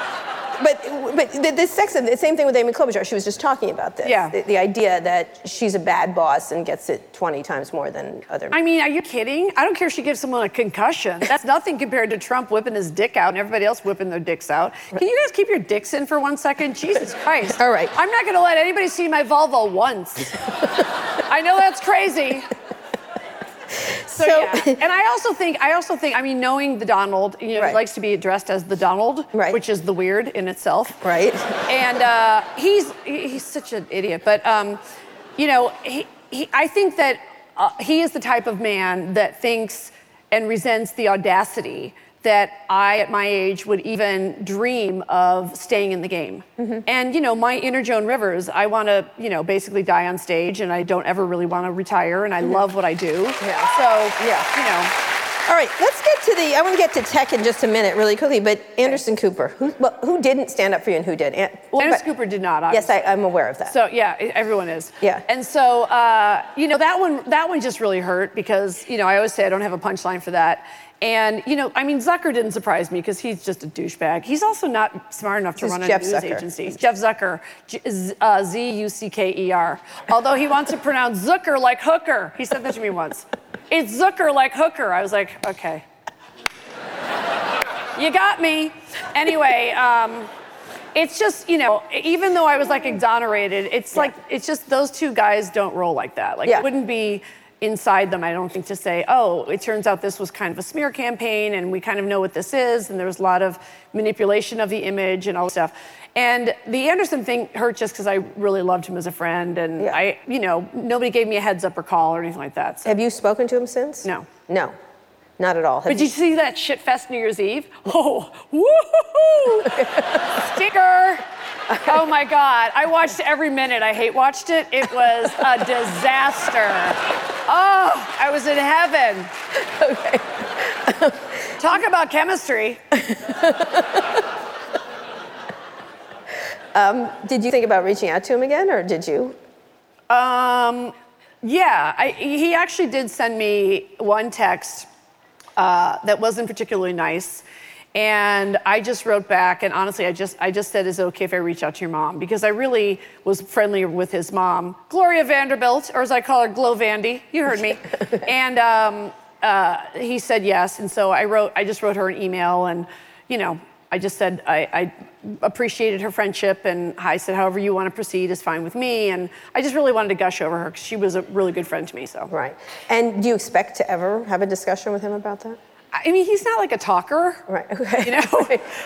S2: but but the, the sexism. The same thing with Amy Klobuchar. She was just talking about this.
S3: Yeah.
S2: The, the idea that she's a bad boss and gets it 20 times more than other.
S3: I mean, are you kidding? I don't care if she gives someone a concussion. That's nothing compared to Trump whipping his dick out and everybody else whipping their dicks out. Can you guys keep your dicks in for one second? Jesus Christ.
S2: All right.
S3: I'm not going to let anybody see my vulva once. I know that's crazy. So,
S2: So-
S3: yeah, and I also think I also think I mean knowing the Donald, you know,
S2: Right.
S3: he likes to be addressed as the Donald,
S2: Right.
S3: which is the weird in itself,
S2: Right.
S3: And uh, he's he's such an idiot, but um, you know, he, he I think that uh, he is the type of man that thinks and resents the audacity that I, at my age, would even dream of staying in the game. And you know, my inner Joan Rivers, I want to, you know, basically die on stage, and I don't ever really want to retire, and I love what I do.
S2: Yeah.
S3: So
S2: Yeah.
S3: you know.
S2: All right, let's get to the. I want to get to tech in just a minute, really quickly. But Anderson Cooper, who, well, who didn't stand up for you and who did? An-
S3: Well,
S2: but-
S3: Cooper did not.
S2: Yes,
S3: Obviously.
S2: I, I'm aware of that.
S3: So yeah, everyone is.
S2: Yeah.
S3: And so uh, you know that one that one just really hurt because you know I always say I don't have a punchline for that. And you know, I mean, Zucker didn't surprise me because he's just a douchebag. He's also not smart enough to
S2: This
S3: run a
S2: Jeff
S3: news
S2: Zucker.
S3: agency. Jeff Zucker, J- Z- uh, Z-U-C-K-E-R. Although he wants to pronounce Zucker like hooker. He said that to me once. It's Zucker like hooker. I was like, okay. You got me. Anyway, um, it's just, you know, even though I was like exonerated, it's like, it's just those two guys don't roll like that. Like,
S2: Yeah.
S3: it wouldn't be inside them, I don't think, to say, oh, it turns out this was kind of a smear campaign and we kind of know what this is. And there was a lot of manipulation of the image and all this stuff. And the Anderson thing hurt just because I really loved him as a friend. And
S2: Yeah.
S3: I, you know, nobody gave me a heads up or call or anything like that. So.
S2: Have you spoken to him since?
S3: No.
S2: No, not at all. Have
S3: But did you see that shit fest New Year's Eve? Oh, woohoo! Sticker! Oh my God. I watched every minute. I hate watched it. It was a disaster. Oh, I was in heaven.
S2: Okay.
S3: Talk about chemistry.
S2: Did you think about reaching out to him again, or did you?
S3: Um, Yeah, I, he actually did send me one text uh, that wasn't particularly nice. And I just wrote back, and honestly, I just I just said, "Is it okay if I reach out to your mom?" Because I really was friendly with his mom, Gloria Vanderbilt, or as I call her, Glow Vandy. You heard me. and um, uh, he said yes, and so I wrote. I just wrote her an email, and you know, I just said I, I appreciated her friendship, and I said, "However you want to proceed is fine with me." And I just really wanted to gush over her because she was a really good friend to me. So
S2: Right. And do you expect to ever have a discussion with him about that?
S3: I mean, he's not like a talker.
S2: Right. Okay.
S3: You know?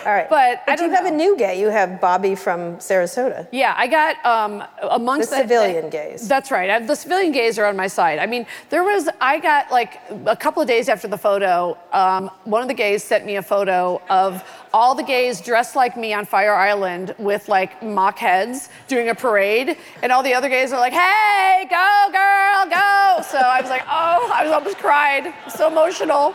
S2: All right.
S3: But, I
S2: you
S3: don't
S2: have a new gay. You have Bobby from Sarasota.
S3: Yeah, I got um, amongst
S2: The civilian gays.
S3: That's right. I, the civilian gays are on my side. I mean, there was I got like a couple of days after the photo, um, one of the gays sent me a photo of all the gays dressed like me on Fire Island with like mock heads doing a parade, and all the other gays are like, "Hey, go girl, go!" So I was like, "Oh, I was almost cried. So emotional."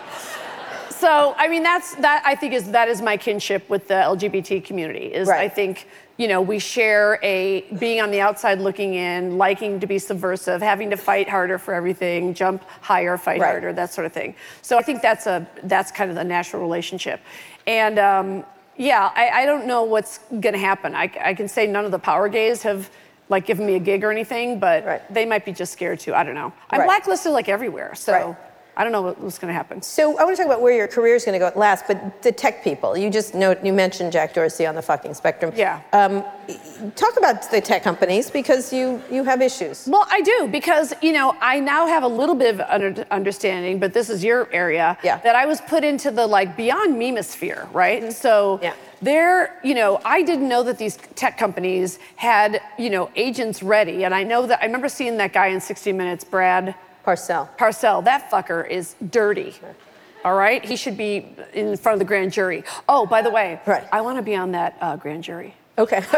S3: So I mean, that's that. I think is that is my kinship with the LGBT community. Is
S2: Right.
S3: I think you know we share a being on the outside looking in, liking to be subversive, having to fight harder for everything, jump higher, fight
S2: Right.
S3: harder, that sort of thing. So I think that's a that's kind of the natural relationship, and um, yeah, I, I don't know what's going to happen. I, I can say none of the power gays have. Like given me a gig or anything, but
S2: Right.
S3: they might be just scared too. I don't know. I'm
S2: Right.
S3: blacklisted like everywhere, so
S2: Right.
S3: I don't know what, what's going to happen.
S2: So I want to talk about where your career is going to go at last, but the tech people. You just know you mentioned Jack Dorsey on the fucking spectrum.
S3: Yeah.
S2: Um, talk about the tech companies because you you have issues.
S3: Well, I do because you know I now have a little bit of understanding, but this is your area.
S2: Yeah.
S3: That I was put into the like beyond memosphere, right? And so
S2: Yeah.
S3: there, you know, I didn't know that these tech companies had you know agents ready, and I know that I remember seeing that guy in 60 Minutes, Brad
S2: Parscale.
S3: Parscale. That fucker is dirty. All right, he should be in front of the grand jury. Oh, by the way,
S2: Right.
S3: I want to be on that uh, grand jury.
S2: Okay.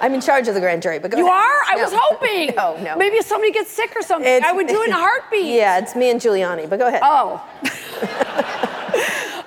S2: I'm in charge of the grand jury, but go
S3: You
S2: ahead.
S3: are? I
S2: No.
S3: was hoping.
S2: No, no.
S3: Maybe if somebody gets sick or something,
S2: It's-
S3: I would do it in a heartbeat.
S2: Yeah, it's me and Giuliani, but go ahead.
S3: Oh.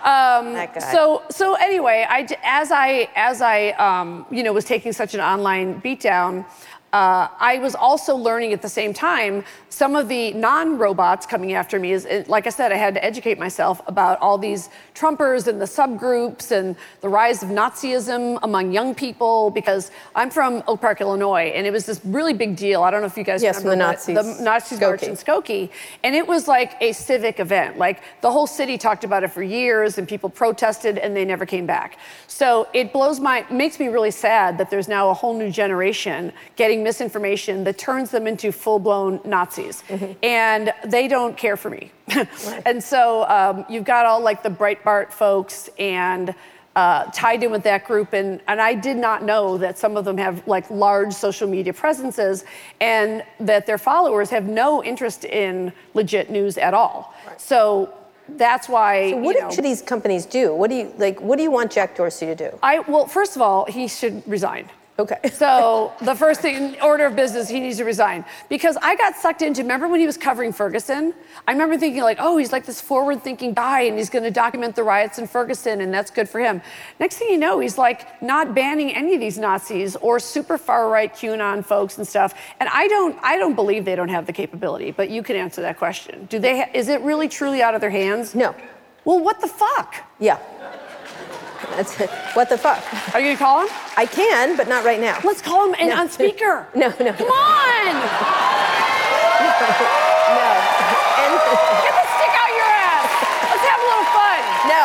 S2: that guy.
S3: So so anyway, I as I as I um, you know was taking such an online beatdown. Uh, I was also learning at the same time some of the non-robots coming after me. Is like I said, I had to educate myself about all these Trumpers and the subgroups and the rise of Nazism among young people. Because I'm from Oak Park, Illinois, and it was this really big deal. I don't know if you guys
S2: Yes,
S3: remember
S2: the Nazis.
S3: the Nazis march in Skokie. And it was like a civic event. Like the whole city talked about it for years and people protested and they never came back. So it blows my, makes me really sad that there's now a whole new generation getting misinformation that turns them into full blown Nazis. And they don't care for me. and so um, you've got all like the Breitbart folks and uh, tied in with that group, and, and I did not know that some of them have like large social media presences, and that their followers have no interest in legit news at all. So that's why.
S2: So what
S3: you know,
S2: should these companies do? What do you like? What do you want Jack Dorsey to do?
S3: I well, first of all, he should resign.
S2: Okay.
S3: So the first thing, in order of business, he needs to resign because I got sucked into. Remember when he was covering Ferguson? I remember thinking like, oh, he's like this forward-thinking guy, and he's going to document the riots in Ferguson, and that's good for him. Next thing you know, he's like not banning any of these Nazis or super far-right QAnon folks and stuff. And I don't, I don't believe they don't have the capability. But you can answer that question. Do they? Ha- is it really truly out of their hands?
S2: No.
S3: Well, what the fuck?
S2: Yeah. That's. What the fuck?
S3: Are you gonna call him?
S2: I can, but not right now.
S3: Let's call him and
S2: No.
S3: on speaker.
S2: No, no.
S3: Come on!
S2: No. And
S3: Get the stick out your ass. Let's have a little fun.
S2: no.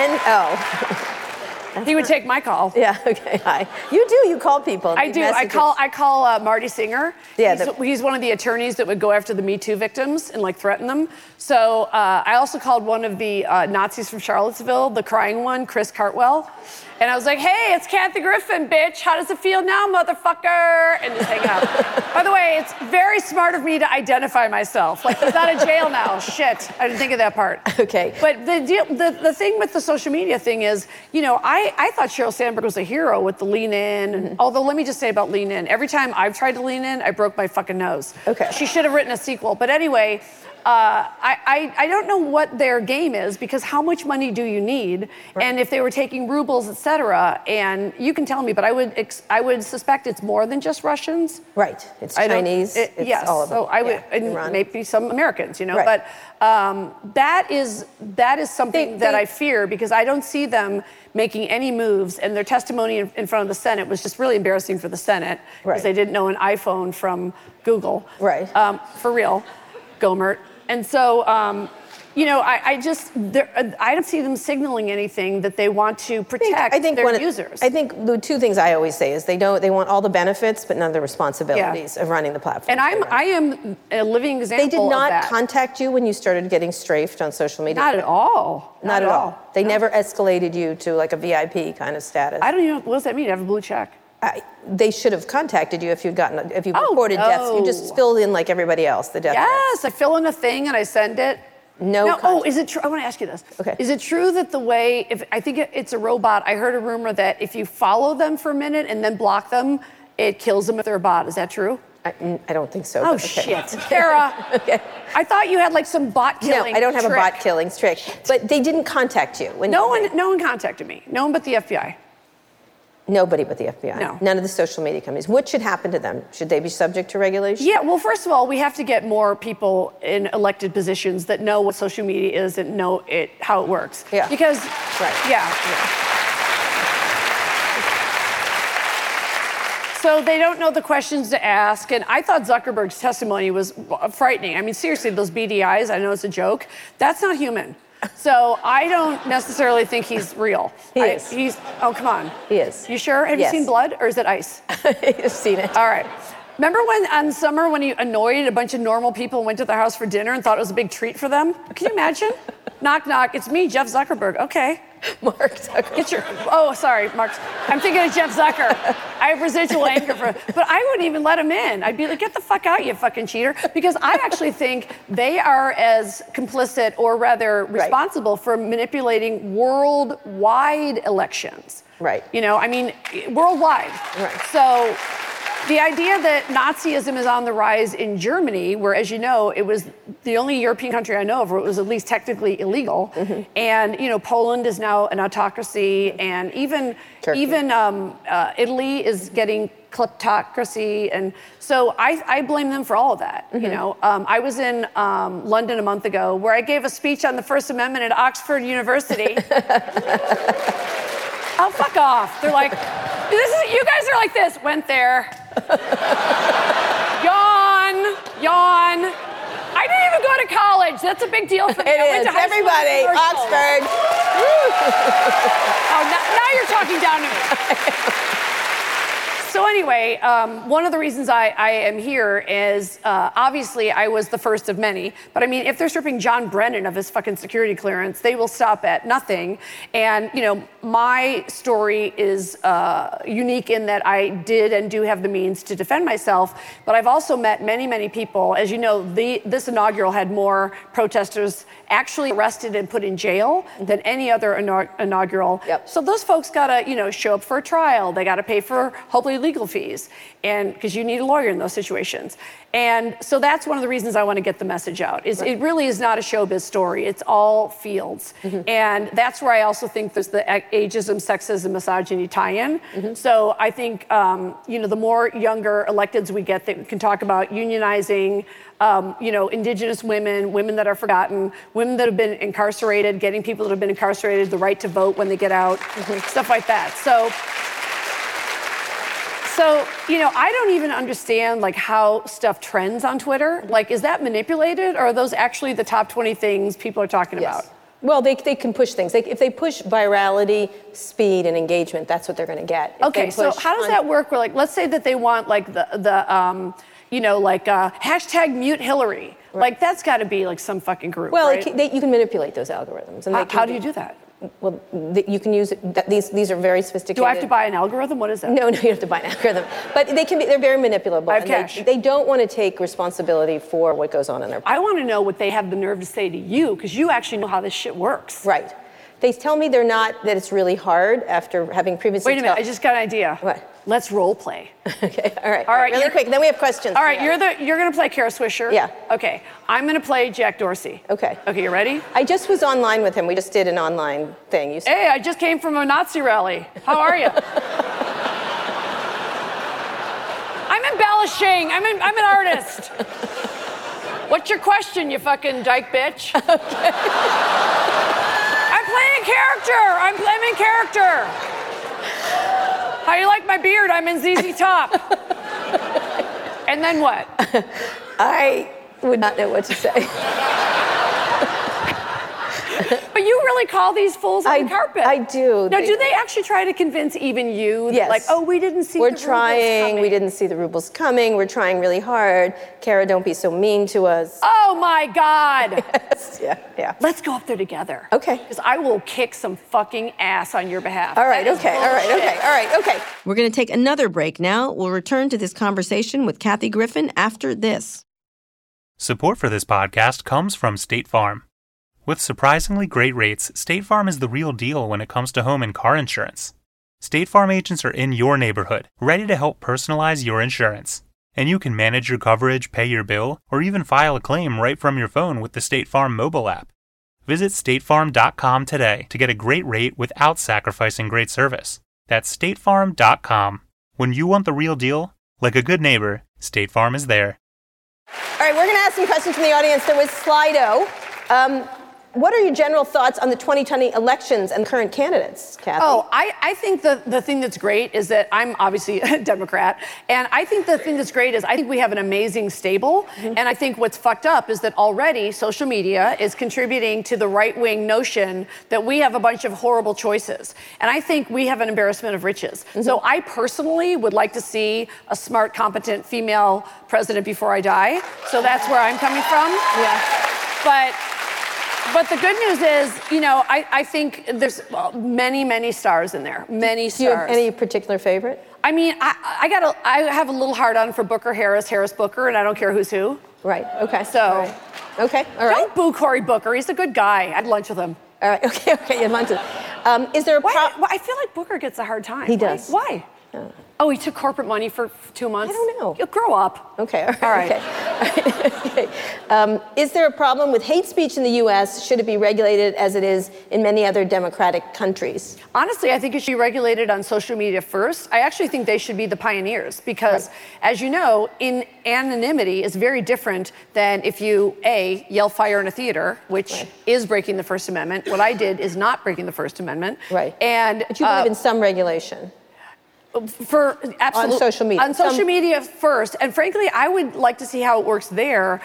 S2: And oh.
S3: He would take my call.
S2: Yeah, okay. Hi. You do, you call people.
S3: I do. I call. I call uh, Marty Singer.
S2: Yeah,
S3: he's,
S2: the-
S3: he's one of the attorneys that would go after the Me Too victims and like threaten them. So uh, I also called one of the uh, Nazis from Charlottesville, the crying one, Chris Cantwell, and I was like, "Hey, it's Kathy Griffin, bitch. How does it feel now, motherfucker?" And just hang out. By the way, it's very smart of me to identify myself. Like he's not of jail now. Shit, I didn't think of that part.
S2: Okay.
S3: But the deal, the, the thing with the social media thing is, you know, I, I thought Sheryl Sandberg was a hero with the lean in. And, although, let me just say about lean in, every time I've tried to lean in, I broke my fucking nose.
S2: Okay.
S3: She should have written a sequel. But anyway, Uh, I, I, I don't know what their game is because how much money do you need? And if they were taking rubles, et cetera, and you can tell me, but I would ex- I would suspect it's more than just Russians.
S2: Right. It's
S3: I
S2: Chinese.
S3: it-
S2: it's
S3: yes.
S2: all of them.
S3: So I would,
S2: Yeah,
S3: maybe some Americans, you know.
S2: Right.
S3: But um, that is that is something
S2: They-
S3: that
S2: they-
S3: I fear because I don't see them making any moves, and their testimony in, in front of the Senate was just really embarrassing for the Senate because
S2: Right.
S3: they didn't know an iPhone from Google.
S2: Right.
S3: Um, for real, Gohmert. And so. Um, you know, I, I just I don't see them signaling anything that they want to
S2: I think-
S3: protect
S2: I think
S3: their users.
S2: I think the two things I always say is they don't they want all the benefits but none of the responsibilities of running the platform.
S3: and I'm I am a living example
S2: they did not contact you when you started getting strafed on social media.
S3: Not at all.
S2: Not, at all. They never escalated you to like a VIP kind of status.
S3: I don't even know what does that mean. You have a blue check.
S2: I, they should have contacted you if you'd gotten if you
S3: Oh,
S2: reported deaths. You just filled in like everybody else the death.
S3: Yes, I fill in a thing and I send it.
S2: No
S3: No. Oh, is it true? I want to ask you this.
S2: Okay.
S3: Is it true that the way if I think it's a robot? I heard a rumor that if you follow them for a minute and then block them, it kills them if they're a bot. Is that true?
S2: I, mm, I don't think so.
S3: Oh
S2: okay.
S3: shit, Kara.
S2: Okay.
S3: I thought you had like some bot killing. No.
S2: I don't have
S3: trick.
S2: a bot killing trick. But they didn't contact you. When
S3: No one, no one contacted me. No one but the FBI.
S2: Nobody but the FBI.
S3: No.
S2: None of the social media companies. What should happen to them? Should they be subject to regulation?
S3: Yeah, well, first of all, we have to get more people in elected positions that know what social media is and know it how it works.
S2: Yeah.
S3: Because,
S2: Right.
S3: yeah. So they don't know the questions to ask, and I thought Zuckerberg's testimony was uh, frightening. I mean, seriously, those BDIs, I know it's a joke, that's not human. So I don't necessarily think he's real.
S2: He
S3: I-
S2: is.
S3: he's, oh, come on.
S2: He is.
S3: You sure? Have
S2: Yes.
S3: you seen blood, or is it ice?
S2: I've seen it.
S3: All right. Remember when on summer when you annoyed a bunch of normal people and went to their house for dinner and thought it was a big treat for them? Can you imagine? knock knock. It's me, Jeff Zuckerberg. Okay.
S2: Mark Zucker.
S3: Get your oh sorry, Mark. I'm thinking of Jeff Zucker. I have residual anger for but I wouldn't even let him in. I'd be like, get the fuck out, you fucking cheater. Because I actually think they are as complicit or rather responsible for manipulating worldwide elections.
S2: Right.
S3: You know, I mean worldwide.
S2: Right.
S3: So the idea that Nazism is on the rise in Germany, where, as you know, it was the only European country I know of where it was at least technically illegal,
S2: Mm-hmm.
S3: and you know, Poland is now an autocracy, and even
S2: Turkey.
S3: even um, uh, Italy is getting kleptocracy, and so I, I blame them for all of that.
S2: Mm-hmm.
S3: You know, um, I was in um, London a month ago where I gave a speech on the First Amendment at Oxford University. Oh, fuck off. They're like, this is, you guys are like this. Went there. Yawn, yawn. I didn't even go to college. That's a big deal for me.
S2: It
S3: I went
S2: is. Everybody. Oxford.
S3: Oh, now, now you're talking down to me. So anyway, um, one of the reasons I, I am here is uh, obviously I was the first of many. But I mean, if they're stripping John Brennan of his fucking security clearance, they will stop at nothing. And you know, my story is uh, unique in that I did and do have the means to defend myself. But I've also met many, many people. As you know, the, this inaugural had more protesters actually arrested and put in jail than any other inau- inaugural.
S2: Yep.
S3: So those folks gotta, you know, show up for a trial. They gotta pay for hopefully legal fees, and because you need a lawyer in those situations. And so that's one of the reasons I want to get the message out. Is it really is not a showbiz story. It's all fields, and that's where I also think there's the ageism, sexism, misogyny tie-in. So I think um, you know the more younger electeds we get that can talk about unionizing. Um, you know, indigenous women, women that are forgotten, women that have been incarcerated, getting people that have been incarcerated the right to vote when they get out, stuff like that. So, so you know, I don't even understand like how stuff trends on Twitter. Like, is that manipulated, or are those actually the top 20 things people are talking
S2: Yes.
S3: about?
S2: Well, they, they can push things. They, if they push virality, speed, and engagement, that's what they're going to get. If
S3: Okay, so how does
S2: on-
S3: that work? Where like, let's say that they want like the the um, you know, like uh, hashtag mute Hillary. Like that's got to be like some fucking group.
S2: Well,
S3: right?
S2: it can- they, you can manipulate those algorithms. And
S3: how, how do you do that?
S2: Well, th- you can use these these are very sophisticated.
S3: Do I have to buy an algorithm? What is that?
S2: No, no, you have to buy an algorithm. But they can be. They're very manipulable.
S3: I have cash.
S2: They, they don't want to take responsibility for what goes on in their.
S3: I want to know what they have the nerve to say to you because you actually know how this shit works.
S2: Right. They tell me they're not, that it's really hard after having previously
S3: Wait a minute,
S2: taught-
S3: I just got an idea.
S2: What?
S3: Let's role play.
S2: Okay, all right.
S3: All right,
S2: Really quick, then we have questions.
S3: All right, you're the you're gonna play Kara Swisher.
S2: Yeah.
S3: Okay, I'm gonna play Jack Dorsey.
S2: Okay.
S3: Okay, you ready?
S2: I just was online with him. We just did an online thing. You
S3: Hey, I just came from a Nazi rally. How are you? I'm embellishing. I'm an, I'm an artist. What's your question, you fucking dyke bitch? I'm playing a character. I'm, in character. How you like my beard? I'm in ZZ Top. and then what?
S2: I would not know what to say.
S3: But you really call these fools on
S2: I-
S3: the carpet.
S2: I do.
S3: Now,
S2: They-
S3: do they actually try to convince even you? that,
S2: Yes.
S3: Like, oh, we didn't see. The rubles.
S2: We're
S3: the rubles
S2: trying. We didn't see the rubles coming. We're trying really hard. Kara, don't be so mean to us.
S3: Oh my God. yes.
S2: yeah, yeah.
S3: Let's go up there together.
S2: Okay.
S3: Because I will kick some fucking ass on your behalf.
S2: All right,
S3: That is
S2: okay, all right, okay, all right, okay.
S4: We're going to take another break now. We'll return to this conversation with Kathy Griffin after this.
S6: Support for this podcast comes from State Farm. With surprisingly great rates, State Farm is the real deal when it comes to home and car insurance. State Farm agents are in your neighborhood, ready to help personalize your insurance. And you can manage your coverage, pay your bill, or even file a claim right from your phone with the State Farm mobile app. Visit statefarm.com today to get a great rate without sacrificing great service. That's statefarm.com. When you want the real deal, like a good neighbor, State Farm is there.
S2: All right, we're going to ask some questions from the audience. There was Slido. Um, what are your general thoughts on the 2020 elections and current candidates, Kathy?
S3: Oh, I, I think the, the thing that's great is that I'm obviously a Democrat. And I think the thing that's great is I think we have an amazing stable.
S2: Mm-hmm.
S3: And I think what's fucked up is that already social media is contributing to the right wing notion that we have a bunch of horrible choices. And I think we have an embarrassment of riches.
S2: Mm-hmm.
S3: So I personally would like to see a smart, competent female president before I die. So that's where I'm coming from.
S2: yeah.
S3: But but the good news is, you know, I, I think there's well, many, many stars in there. Many
S2: Do you have
S3: stars.
S2: any particular favorite?
S3: I mean, I, I got a, I have a little hard on for Booker Harris, Harris Booker, and I don't care who's who.
S2: Right, okay.
S3: So-
S2: All right. Okay, all right.
S3: Don't boo Cory Booker. He's a good guy. I'd lunch with him.
S2: All right, okay, okay, you want to. Um, is there a
S3: Why?
S2: pro-
S3: why- I feel like Booker gets a hard time.
S2: He
S3: Why-
S2: does.
S3: Why? Oh, he took corporate money for two months.
S2: I don't know.
S3: You grow up.
S2: Okay, all right.
S3: All right.
S2: Okay. okay. Um, is there a problem with hate speech in the U.S.? Should it be regulated as it is in many other democratic countries?
S3: Honestly, I think it should be regulated on social media first. I actually think they should be the pioneers because, as you know, in anonymity is very different than if you a yell fire in a theater, which
S2: Right.
S3: is breaking the First Amendment. What I did is not breaking the First Amendment.
S2: Right.
S3: And
S2: But you believe
S3: uh,
S2: in some regulation.
S3: For absolutely on
S2: social media.
S3: On social
S2: Some-
S3: media first, and frankly, I would like to see how it works there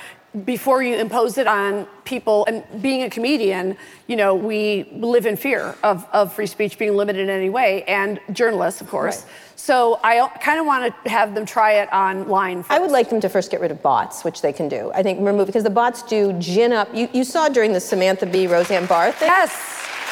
S3: before you impose it on people. And being a comedian, you know, we live in fear of, of free speech being limited in any way, and journalists, of course.
S2: Right.
S3: So I kind of want to have them try it online. First.
S2: I would like them to first get rid of bots, which they can do. I think remove because the bots do gin up. You, you saw during the Samantha Bee, Roseanne Barr thing.
S3: Yes.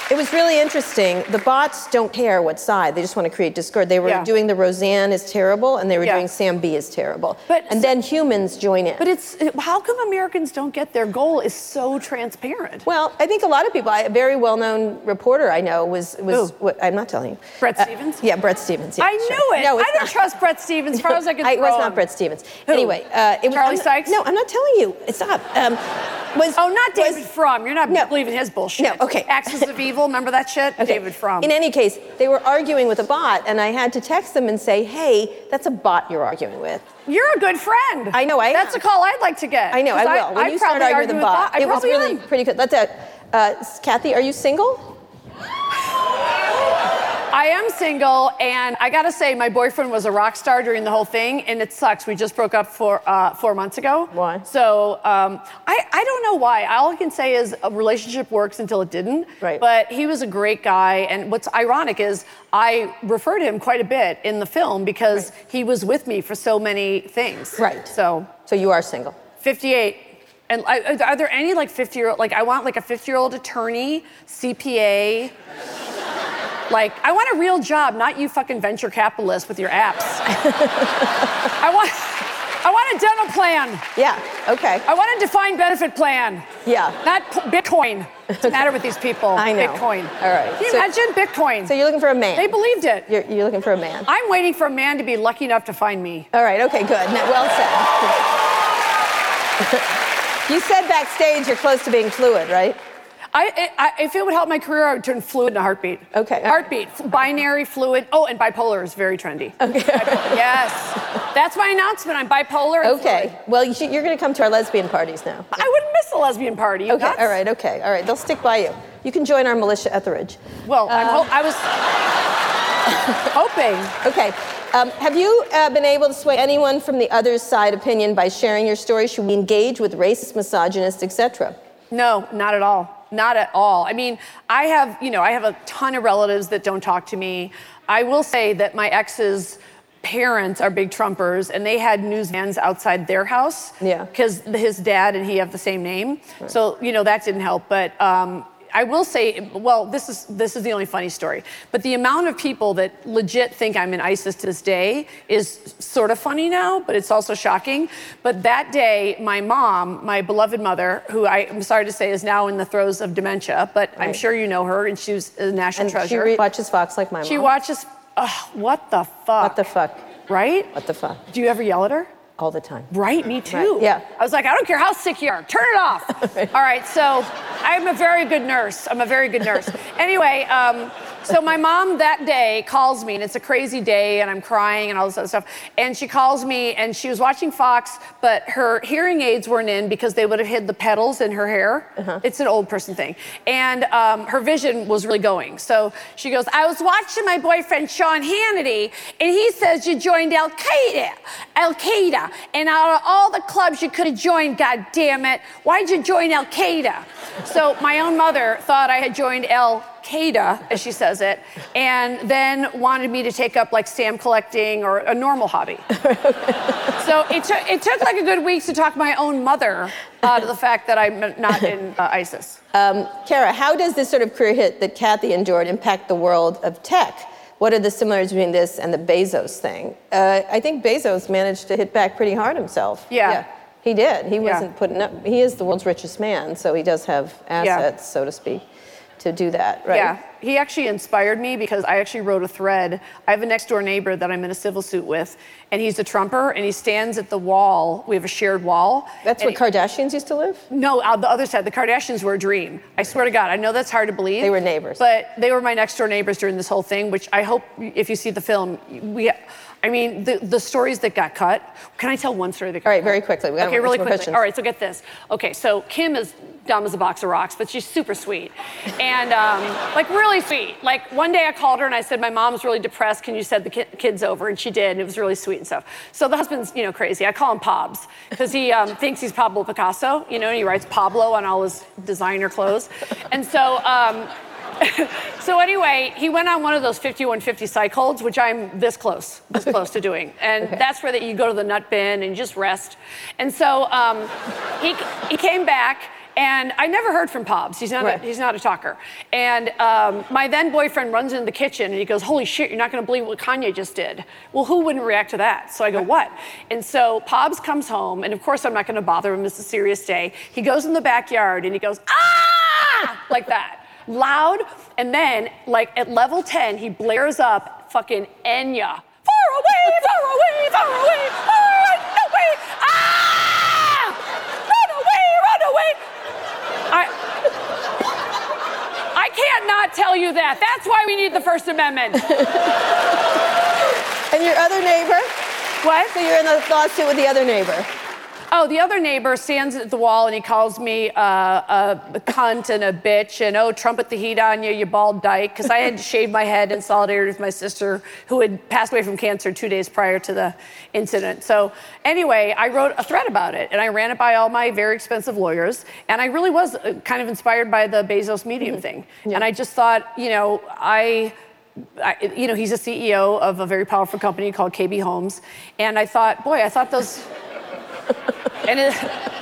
S2: It was really interesting. The bots don't care what side; they just want to create discord. They were
S3: Yeah.
S2: doing the Roseanne is terrible, and they were
S3: Yeah.
S2: doing Sam Bee is terrible.
S3: But-
S2: and then humans join in.
S3: But it's how come Americans don't get their goal is so transparent?
S2: Well, I think a lot of people. I, a very well-known reporter I know was was. What, I'm not telling you.
S3: Bret
S2: Uh,
S3: Stephens?
S2: yeah, Bret Stephens. Yeah,
S3: I
S2: sure.
S3: knew it.
S2: No,
S3: I don't
S2: not.
S3: trust Bret Stephens. As far as I could
S2: I- it was not. Bret Stephens.
S3: Who?
S2: Anyway, uh, it was
S3: Charlie
S2: I'm-
S3: Sykes?
S2: No, I'm not telling you. Stop. Um, was
S3: Oh, not
S2: was-
S3: David Frum. You're not
S2: No.
S3: believing his bullshit.
S2: No, okay.
S3: Axis of Evil. Remember that shit?
S2: Okay.
S3: David Frum.
S2: In any case, they were arguing with a bot, and I had to text them and say, "Hey, that's a bot you're arguing with."
S3: You're a good friend.
S2: I know, I
S3: That's
S2: am.
S3: a call I'd like to get.
S2: I know, I will. When
S3: I'd
S2: you start
S3: probably
S2: arguing with a bot,
S3: I
S2: it was really
S3: am.
S2: pretty good. That's a. Uh, Kathy, are you single?
S3: I am single, and I gotta say, my boyfriend was a rock star during the whole thing, and it sucks. We just broke up for uh, four months ago.
S2: Why?
S3: So um, I, I don't know why. All I can say is a relationship works until it didn't.
S2: Right.
S3: But he was a great guy, and what's ironic is I refer to him quite a bit in the film because he was with me for so many things.
S2: Right.
S3: So
S2: So you are single.
S3: 58. And are there any like 50 year old, like I want like a 50 year old attorney, CPA. Like, I want a real job, not you fucking venture capitalist with your apps. I want, I want a dental plan.
S2: Yeah, okay.
S3: I want a defined benefit plan.
S2: Yeah.
S3: Not Bitcoin. What's the matter with these people?
S2: I know.
S3: Bitcoin.
S2: All right.
S3: Can you
S2: So-
S3: imagine Bitcoin?
S2: So you're looking for a man.
S3: they believed it.
S2: You're, you're looking for a man.
S3: I'm waiting for a man to be lucky enough to find me.
S2: All right, okay, good. Now, well said. you said backstage you're close to being fluid, right?
S3: I, I, if it would help my career, I would turn fluid into heartbeat.
S2: Okay.
S3: Heartbeat, f- binary, fluid. Oh, and bipolar is very trendy.
S2: Okay.
S3: Yes. That's my announcement. I'm bipolar. and
S2: Okay.
S3: fluid.
S2: Well, you should, you're going to come to our lesbian parties now.
S3: I wouldn't miss a lesbian party.
S2: Okay.
S3: nuts?
S2: All right. Okay. All right. They'll stick by you. You can join our militia Etheridge. the Ridge.
S3: Well, I'm ho- I was hoping.
S2: Okay. Um, have you uh, been able to sway anyone from the other side opinion by sharing your story? Should we engage with racist, misogynist, etc.?
S3: No, not at all. Not at all. I mean, I have, you know, I have a ton of relatives that don't talk to me. I will say that my ex's parents are big Trumpers, and they had news vans outside their house.
S2: Yeah.
S3: Because his dad and he have the same name. So, you know, that didn't help. But um, I will say, well, this is this is the only funny story. But the amount of people that legit think I'm in ISIS to this day is sort of funny now, but it's also shocking. But that day, my mom, my beloved mother, who I, am sorry to say is now in the throes of dementia, but I'm sure you know her, and she was a national
S2: And she re- watches Fox like my mom.
S3: She watches. Ugh, what the fuck?
S2: What the fuck?
S3: Right?
S2: What the fuck?
S3: Do you ever yell at her?
S2: All the time.
S3: Right, me too.
S2: Right, yeah.
S3: I was like, I don't care how sick you are, turn it off. All right, so I'm a very good nurse. I'm a very good nurse. anyway, um, so my mom that day calls me, and it's a crazy day, and I'm crying and all this other stuff. And she calls me, and she was watching Fox, but her hearing aids weren't in because they would have hid the petals in her hair.
S2: Uh-huh.
S3: It's an old person thing. And um, her vision was really going. So she goes, I was watching my boyfriend Sean Hannity, and he says you joined Al Qaeda. Al Qaeda. And out of all the clubs you could have joined, God damn it, why'd you join Al Qaeda? So my own mother thought I had joined Al Qaeda, as she says it, and then wanted me to take up like stamp collecting or a normal hobby. so it took it took like a good week to talk my own mother out of the fact that I'm not in uh, ISIS.
S2: Um, Kara, how does this sort of career hit that Kathy endured impact the world of tech? What are the similarities between this and the Bezos thing? Uh, I think Bezos managed to hit back pretty hard himself.
S3: Yeah.
S2: he did. He wasn't putting up. He is the world's richest man, so he does have assets, so to speak, to do that, right?
S3: Yeah, he actually inspired me because I actually wrote a thread. I have a next door neighbor that I'm in a civil suit with, and he's a Trumper, and he stands at the wall. We have a shared wall.
S2: That's where Kardashians used to live.
S3: No, on the other side, the Kardashians were a dream. I swear to God, I know that's hard to believe.
S2: They were neighbors.
S3: But they were my next door neighbors during this whole thing, which I hope if you see the film, we. I mean, the, the stories that got cut. Can I tell one story that got
S2: All right,
S3: cut?
S2: very quickly. We
S3: okay, really quickly.
S2: questions.
S3: All right, so get this. Okay, so Kim is dumb as a box of rocks, but she's super sweet. And um, like really sweet. Like one day I called her and I said, My mom's really depressed. Can you send the ki- kids over? And she did, and it was really sweet and stuff. So the husband's, you know, crazy. I call him Pobs because he um, thinks he's Pablo Picasso, you know, and he writes Pablo on all his designer clothes. And so, um, so anyway, he went on one of those 5150 psych holds, which I'm this close, this close to doing. And that's where that you go to the nut bin and just rest. And so um, he, he came back. And I never heard from Pobs. He's not,
S2: Right.
S3: a, he's not a talker. And um, my then boyfriend runs into the kitchen and he goes, Holy shit, you're not gonna believe what Kanye just did. Well, who wouldn't react to that? So I go, What? And so Pobs comes home, and of course, I'm not gonna bother him. It's a serious day. He goes in the backyard and he goes, Ah! Like that loud, and then like at level 10, he blares up fucking Enya. Far away, far away, far away, run away, ah! Run away, run away. I, Not tell you that. That's why we need the First Amendment.
S2: And your other neighbor?
S3: What?
S2: So you're in a lawsuit with the other neighbor.
S3: Oh, the other neighbor stands at the wall and he calls me uh, a, cunt and a bitch and oh, trumpet the heat on you, you bald dyke, because I had shaved my head in solidarity with my sister who had passed away from cancer two days prior to the incident. So anyway, I wrote a thread about it and I ran it by all my very expensive lawyers and I really was uh, kind of inspired by the Bezos medium thing. And I just thought, you know, I. I, you know, he's a CEO of a very powerful company called KB Homes, and I thought, boy, I thought those and it,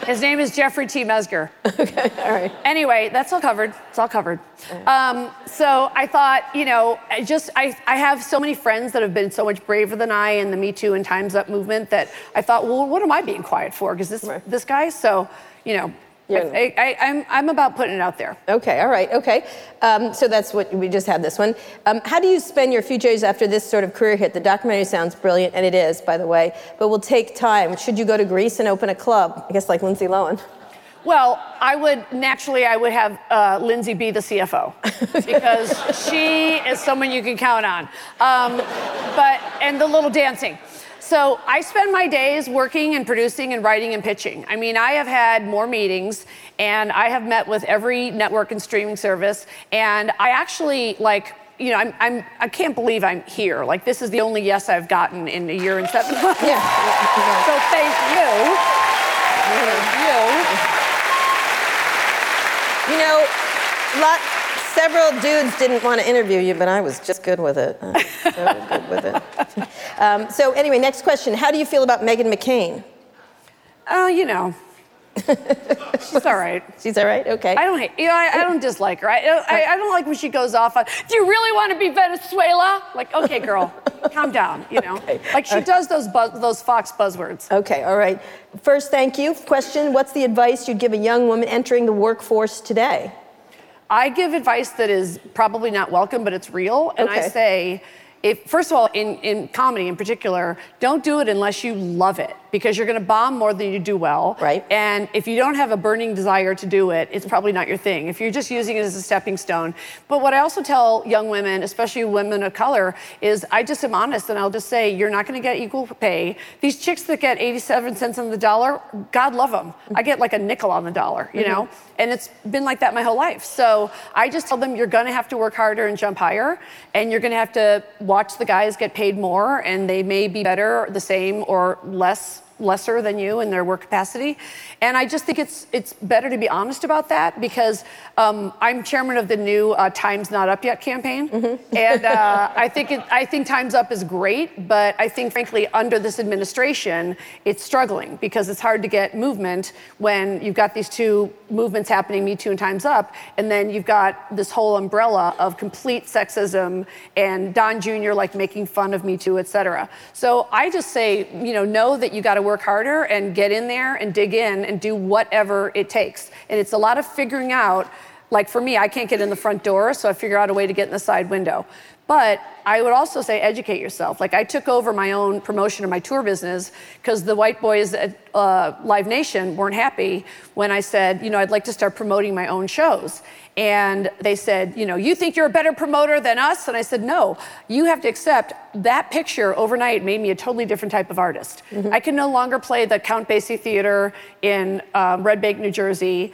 S3: His name is Jeffrey T. Mezger.
S2: okay, all right.
S3: Anyway, that's all covered. It's all covered. Um, so I thought, you know, I just I, I have so many friends that have been so much braver than I in the Me Too and Times Up movement that I thought, well, what am I being quiet for? Because this
S2: Right.
S3: this guy. So, you know. I, I, I'm I'm about putting it out there.
S2: Okay, all right, okay. Um, so that's what we just had this one. Um, how do you spend your future days after this sort of career hit? The documentary sounds brilliant, and it is, by the way, but will take time. Should you go to Greece and open a club? I guess like Lindsay Lohan.
S3: Well, I would naturally I would have uh, Lindsay be the CFO because she is someone you can count on. Um, but and the little dancing. So I spend my days working and producing and writing and pitching. I mean, I have had more meetings and I have met with every network and streaming service. And I actually like, you know, I'm, I'm I can't believe I'm here. Like this is the only yes I've gotten in a year and seven months.
S2: Yeah.
S3: So thank you. Thank you.
S2: You know, lot, several dudes didn't want to interview you, but I was just good with it. So good with it. Um, so anyway, next question. How do you feel about Meghan McCain?
S3: Oh, you know. She's all right.
S2: She's all right? Okay.
S3: I don't hate, you know, I, I don't dislike her. I, I, I don't like when she goes off on, do you really want to be Venezuela? Like, okay, girl, calm down, you know? Like, she does those, buzz, those Fox buzzwords.
S2: Okay, all right. First, thank you. Question What's the advice you'd give a young woman entering the workforce today?
S3: I give advice that is probably not welcome, but it's real. And I say, if, first of all, in, in comedy in particular, don't do it unless you love it because you're going to bomb more than you do well.
S2: Right.
S3: And if you don't have a burning desire to do it, it's probably not your thing. If you're just using it as a stepping stone. But what I also tell young women, especially women of color, is I just am honest and I'll just say, you're not going to get equal pay. These chicks that get 87 cents on the dollar, God love them. I get like a nickel on the dollar, you mm-hmm. know? And it's been like that my whole life. So I just tell them you're going to have to work harder and jump higher, and you're going to have to watch the guys get paid more, and they may be better, the same, or less lesser than you in their work capacity. And I just think it's it's better to be honest about that because um, I'm chairman of the new uh, Times Not Up Yet campaign, and uh, I think it, I think Times Up is great, but I think frankly under this administration it's struggling because it's hard to get movement when you've got these two movements happening, Me Too and Times Up, and then you've got this whole umbrella of complete sexism and Don Jr. like making fun of Me Too, et cetera. So I just say, you know, know that you got to work harder and get in there and dig in and do whatever it takes. And it's a lot of figuring out. Like for me, I can't get in the front door, so I figure out a way to get in the side window. But I would also say educate yourself. Like I took over my own promotion of my tour business because the white boys at uh, Live Nation weren't happy when I said, you know, I'd like to start promoting my own shows. And they said, you know, you think you're a better promoter than us? And I said, no, you have to accept that picture overnight made me a totally different type of artist. I can no longer play the Count Basie Theater in um, Red Bank, New Jersey,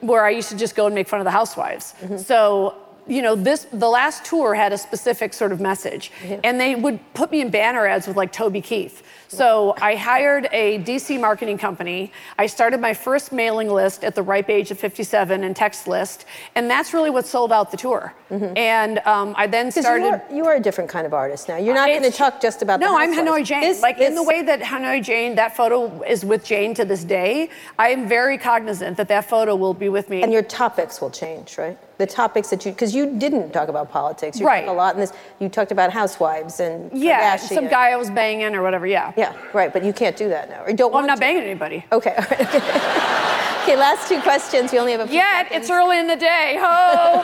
S3: where I used to just go and make fun of the housewives. So you know, this the last tour had a specific sort of message, and they would put me in banner ads with like Toby Keith. So I hired a DC marketing company. I started my first mailing list at the ripe age of 57 and text list, and that's really what sold out the tour. And um, I then started.
S2: you are, you are a different kind of artist now. You're not going to talk just about the
S3: No, I'm. Hanoi Jane.
S2: This-
S3: like in the way that Hanoi Jane, that photo is with Jane to this day. I am very cognizant that that photo will be with me.
S2: And your topics will change, right? The topics that you, because you didn't talk about politics. You
S3: Right.
S2: talked a lot in this. You talked about housewives and
S3: yeah,
S2: Kardashian.
S3: some guy I was banging or whatever. Yeah.
S2: Yeah, right. But you can't do that now. Or you don't
S3: Well, I'm not
S2: to.
S3: banging anybody.
S2: Okay, right. Okay. okay, last two questions. We only have a few
S3: Yet
S2: seconds.
S3: it's early in the day. Ho!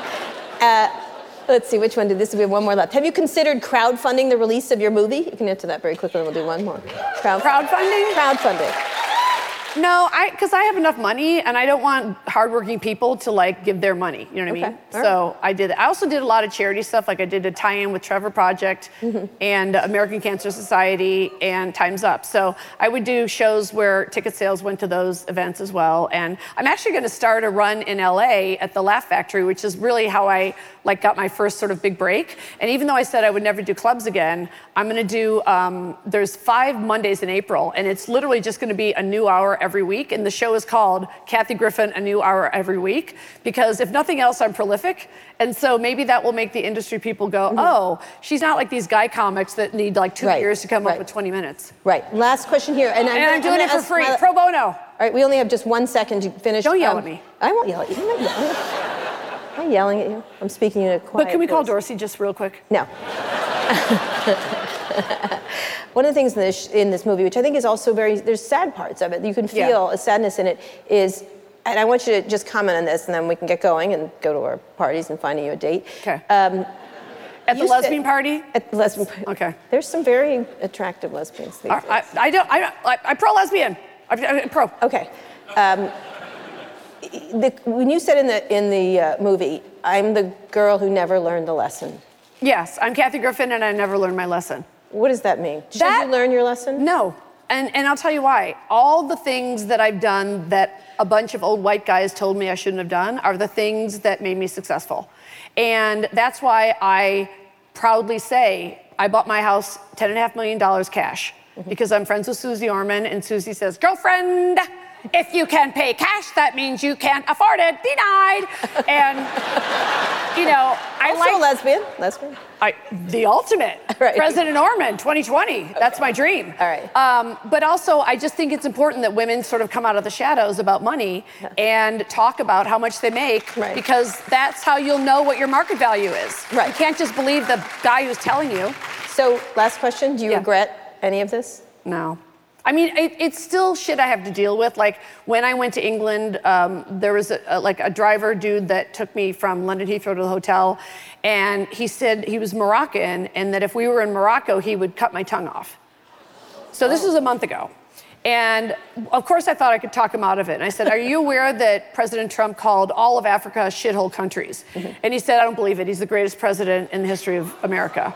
S2: Uh, let's see, which one did this? We have one more left. Have you considered crowdfunding the release of your movie? You can answer that very quickly, and we'll do one more. Crowd-
S3: Crowdfunding?
S2: Crowdfunding.
S3: No, I because I have enough money and I don't want hardworking people to like give their money. You know what I
S2: Okay,
S3: mean?
S2: all
S3: So I did. I also did a lot of charity stuff. Like I did a tie-in with Trevor Project
S2: Mm-hmm.
S3: and American Cancer Society and Times Up. So I would do shows where ticket sales went to those events as well. And I'm actually going to start a run in LA at the Laugh Factory, which is really how I like got my first sort of big break. And even though I said I would never do clubs again, I'm going to do. Um, there's five Mondays in April, and it's literally just going to be a new hour every week, and the show is called Kathy Griffin, A New Hour Every Week, because if nothing else, I'm prolific. And so maybe that will make the industry people go, oh, she's not like these guy comics that need like two
S2: Mm-hmm. Right,
S3: years to come
S2: right.
S3: up with 20 minutes.
S2: Right. Last question here, and I'm,
S3: And I'm doing
S2: gonna
S3: it for free,
S2: my-
S3: pro bono.
S2: All right, we only have just one second to finish.
S3: Don't yell
S2: Um,
S3: at me.
S2: I won't yell at you. I'm yelling. I'm yelling at you. I'm speaking in a quiet.
S3: But can we call
S2: voice.
S3: Dorsey just real quick?
S2: No. One of the things in this, in this movie, which I think is also very, there's sad parts of it. You can
S3: Yeah.
S2: feel a sadness in it. Is, and I want you to just comment on this, and then we can get going and go to our parties and finding you a date.
S3: Okay.
S2: Um,
S3: At the lesbian party?
S2: At the lesbian party.
S3: Okay.
S2: There's some very attractive lesbians. these
S3: I, I,
S2: days.
S3: I don't, I, I, I'm pro lesbian. I'm, I'm pro.
S2: Okay. Um, the, when you said in the in the uh, movie, "I'm the girl who never learned the lesson,"
S3: Yes, I'm Kathy Griffin and I never learned my lesson.
S2: what does that mean? Did
S3: That-
S2: you learn your lesson?
S3: No. And, and I'll tell you why. All the things that I've done that a bunch of old white guys told me I shouldn't have done are the things that made me successful. And that's why I proudly say I bought my house $10.5 million cash because I'm friends with Suze Orman, and Suze says, Girlfriend, if you can pay cash, that means you can't afford it. Denied. And, you know, I
S2: Also
S3: like.
S2: a lesbian. Lesbian.
S3: I, the ultimate.
S2: Right.
S3: President Orman, 2020. That's my dream.
S2: All right.
S3: Um, but also, I just think it's important that women sort of come out of the shadows about money and talk about how much they make
S2: Right.
S3: because that's how you'll know what your market value is.
S2: Right.
S3: You can't just believe the guy who's telling you.
S2: So, last question: Do you
S3: Yeah.
S2: regret any of this?
S3: No. I mean, it, it's still shit I have to deal with. Like when I went to England, um, there was a, a, like a driver dude that took me from London Heathrow to the hotel, and he said he was Moroccan, and that if we were in Morocco, he would cut my tongue off. So this was a month ago. And of course, I thought I could talk him out of it. And I said, Are you aware that President Trump called all of Africa shithole countries? Mm-hmm. And he said, I don't believe it. He's the greatest president in the history of America.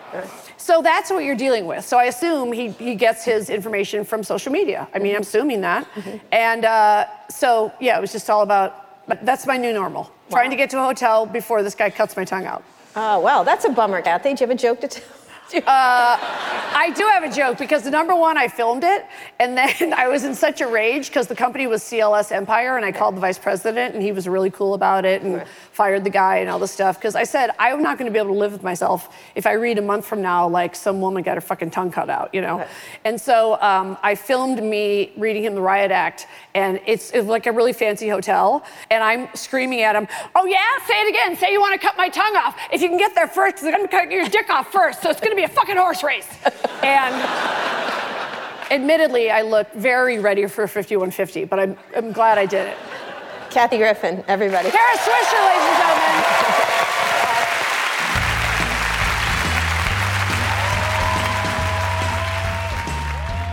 S3: So that's what you're dealing with. So I assume he, he gets his information from social media. I mean, I'm mm-hmm. assuming that. Mm-hmm. And uh, so, yeah, it was just all about, but that's my new normal. Trying to get to a hotel before this guy cuts my tongue out.
S2: Uh, oh, wow, that's a bummer, Kathy. Do you have a joke to tell?
S3: I do have a joke because the number one, I filmed it, and then I was in such a rage because the company was CLS Empire, and I called the vice president, and he was really cool about it and fired the guy and all this stuff. Because I said, I'm not going to be able to live with myself if I read a month from now, like some woman got her fucking tongue cut out, you know? And so um, I filmed me reading him the riot act, and it's, it's like a really fancy hotel, and I'm screaming at him, Oh, yeah? Say it again. Say you want to cut my tongue off. If you can get there first, they're going to cut your dick off first, so it's going to be a fucking horse race. and admittedly, I look very ready for 5150, but I'm, I'm glad I did it.
S2: Kathy Griffin, everybody.
S3: Kara Swisher, ladies and gentlemen.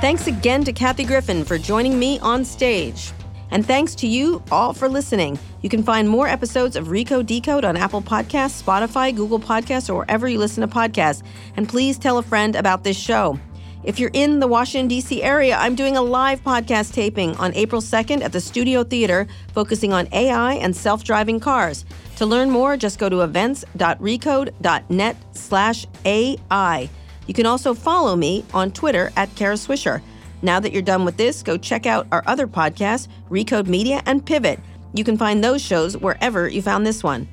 S4: Thanks again to Kathy Griffin for joining me on stage. And thanks to you all for listening. You can find more episodes of Recode Decode on Apple Podcasts, Spotify, Google Podcasts, or wherever you listen to podcasts. And please tell a friend about this show. If you're in the Washington, D.C. area, I'm doing a live podcast taping on April 2nd at the Studio Theater focusing on AI and self driving cars. To learn more, just go to events.recode.net slash AI. You can also follow me on Twitter at Kara Swisher. Now that you're done with this, go check out our other podcasts, Recode Media and Pivot. You can find those shows wherever you found this one.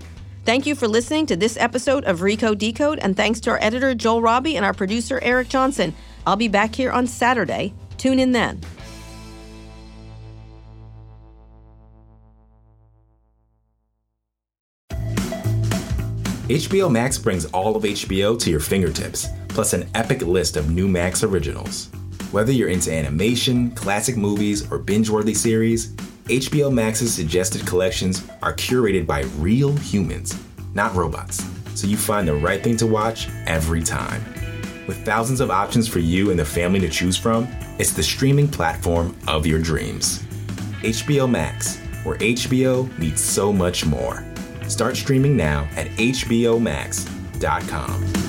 S4: Thank you for listening to this episode of Recode Decode, and thanks to our editor Joel Robbie and our producer Eric Johnson. I'll be back here on Saturday. Tune in then.
S1: HBO Max brings all of HBO to your fingertips, plus an epic list of new Max originals. Whether you're into animation, classic movies, or binge worthy series, HBO Max's suggested collections are curated by real humans, not robots, so you find the right thing to watch every time. With thousands of options for you and the family to choose from, it's the streaming platform of your dreams. HBO Max, where HBO meets so much more. Start streaming now at HBO HBOMax.com.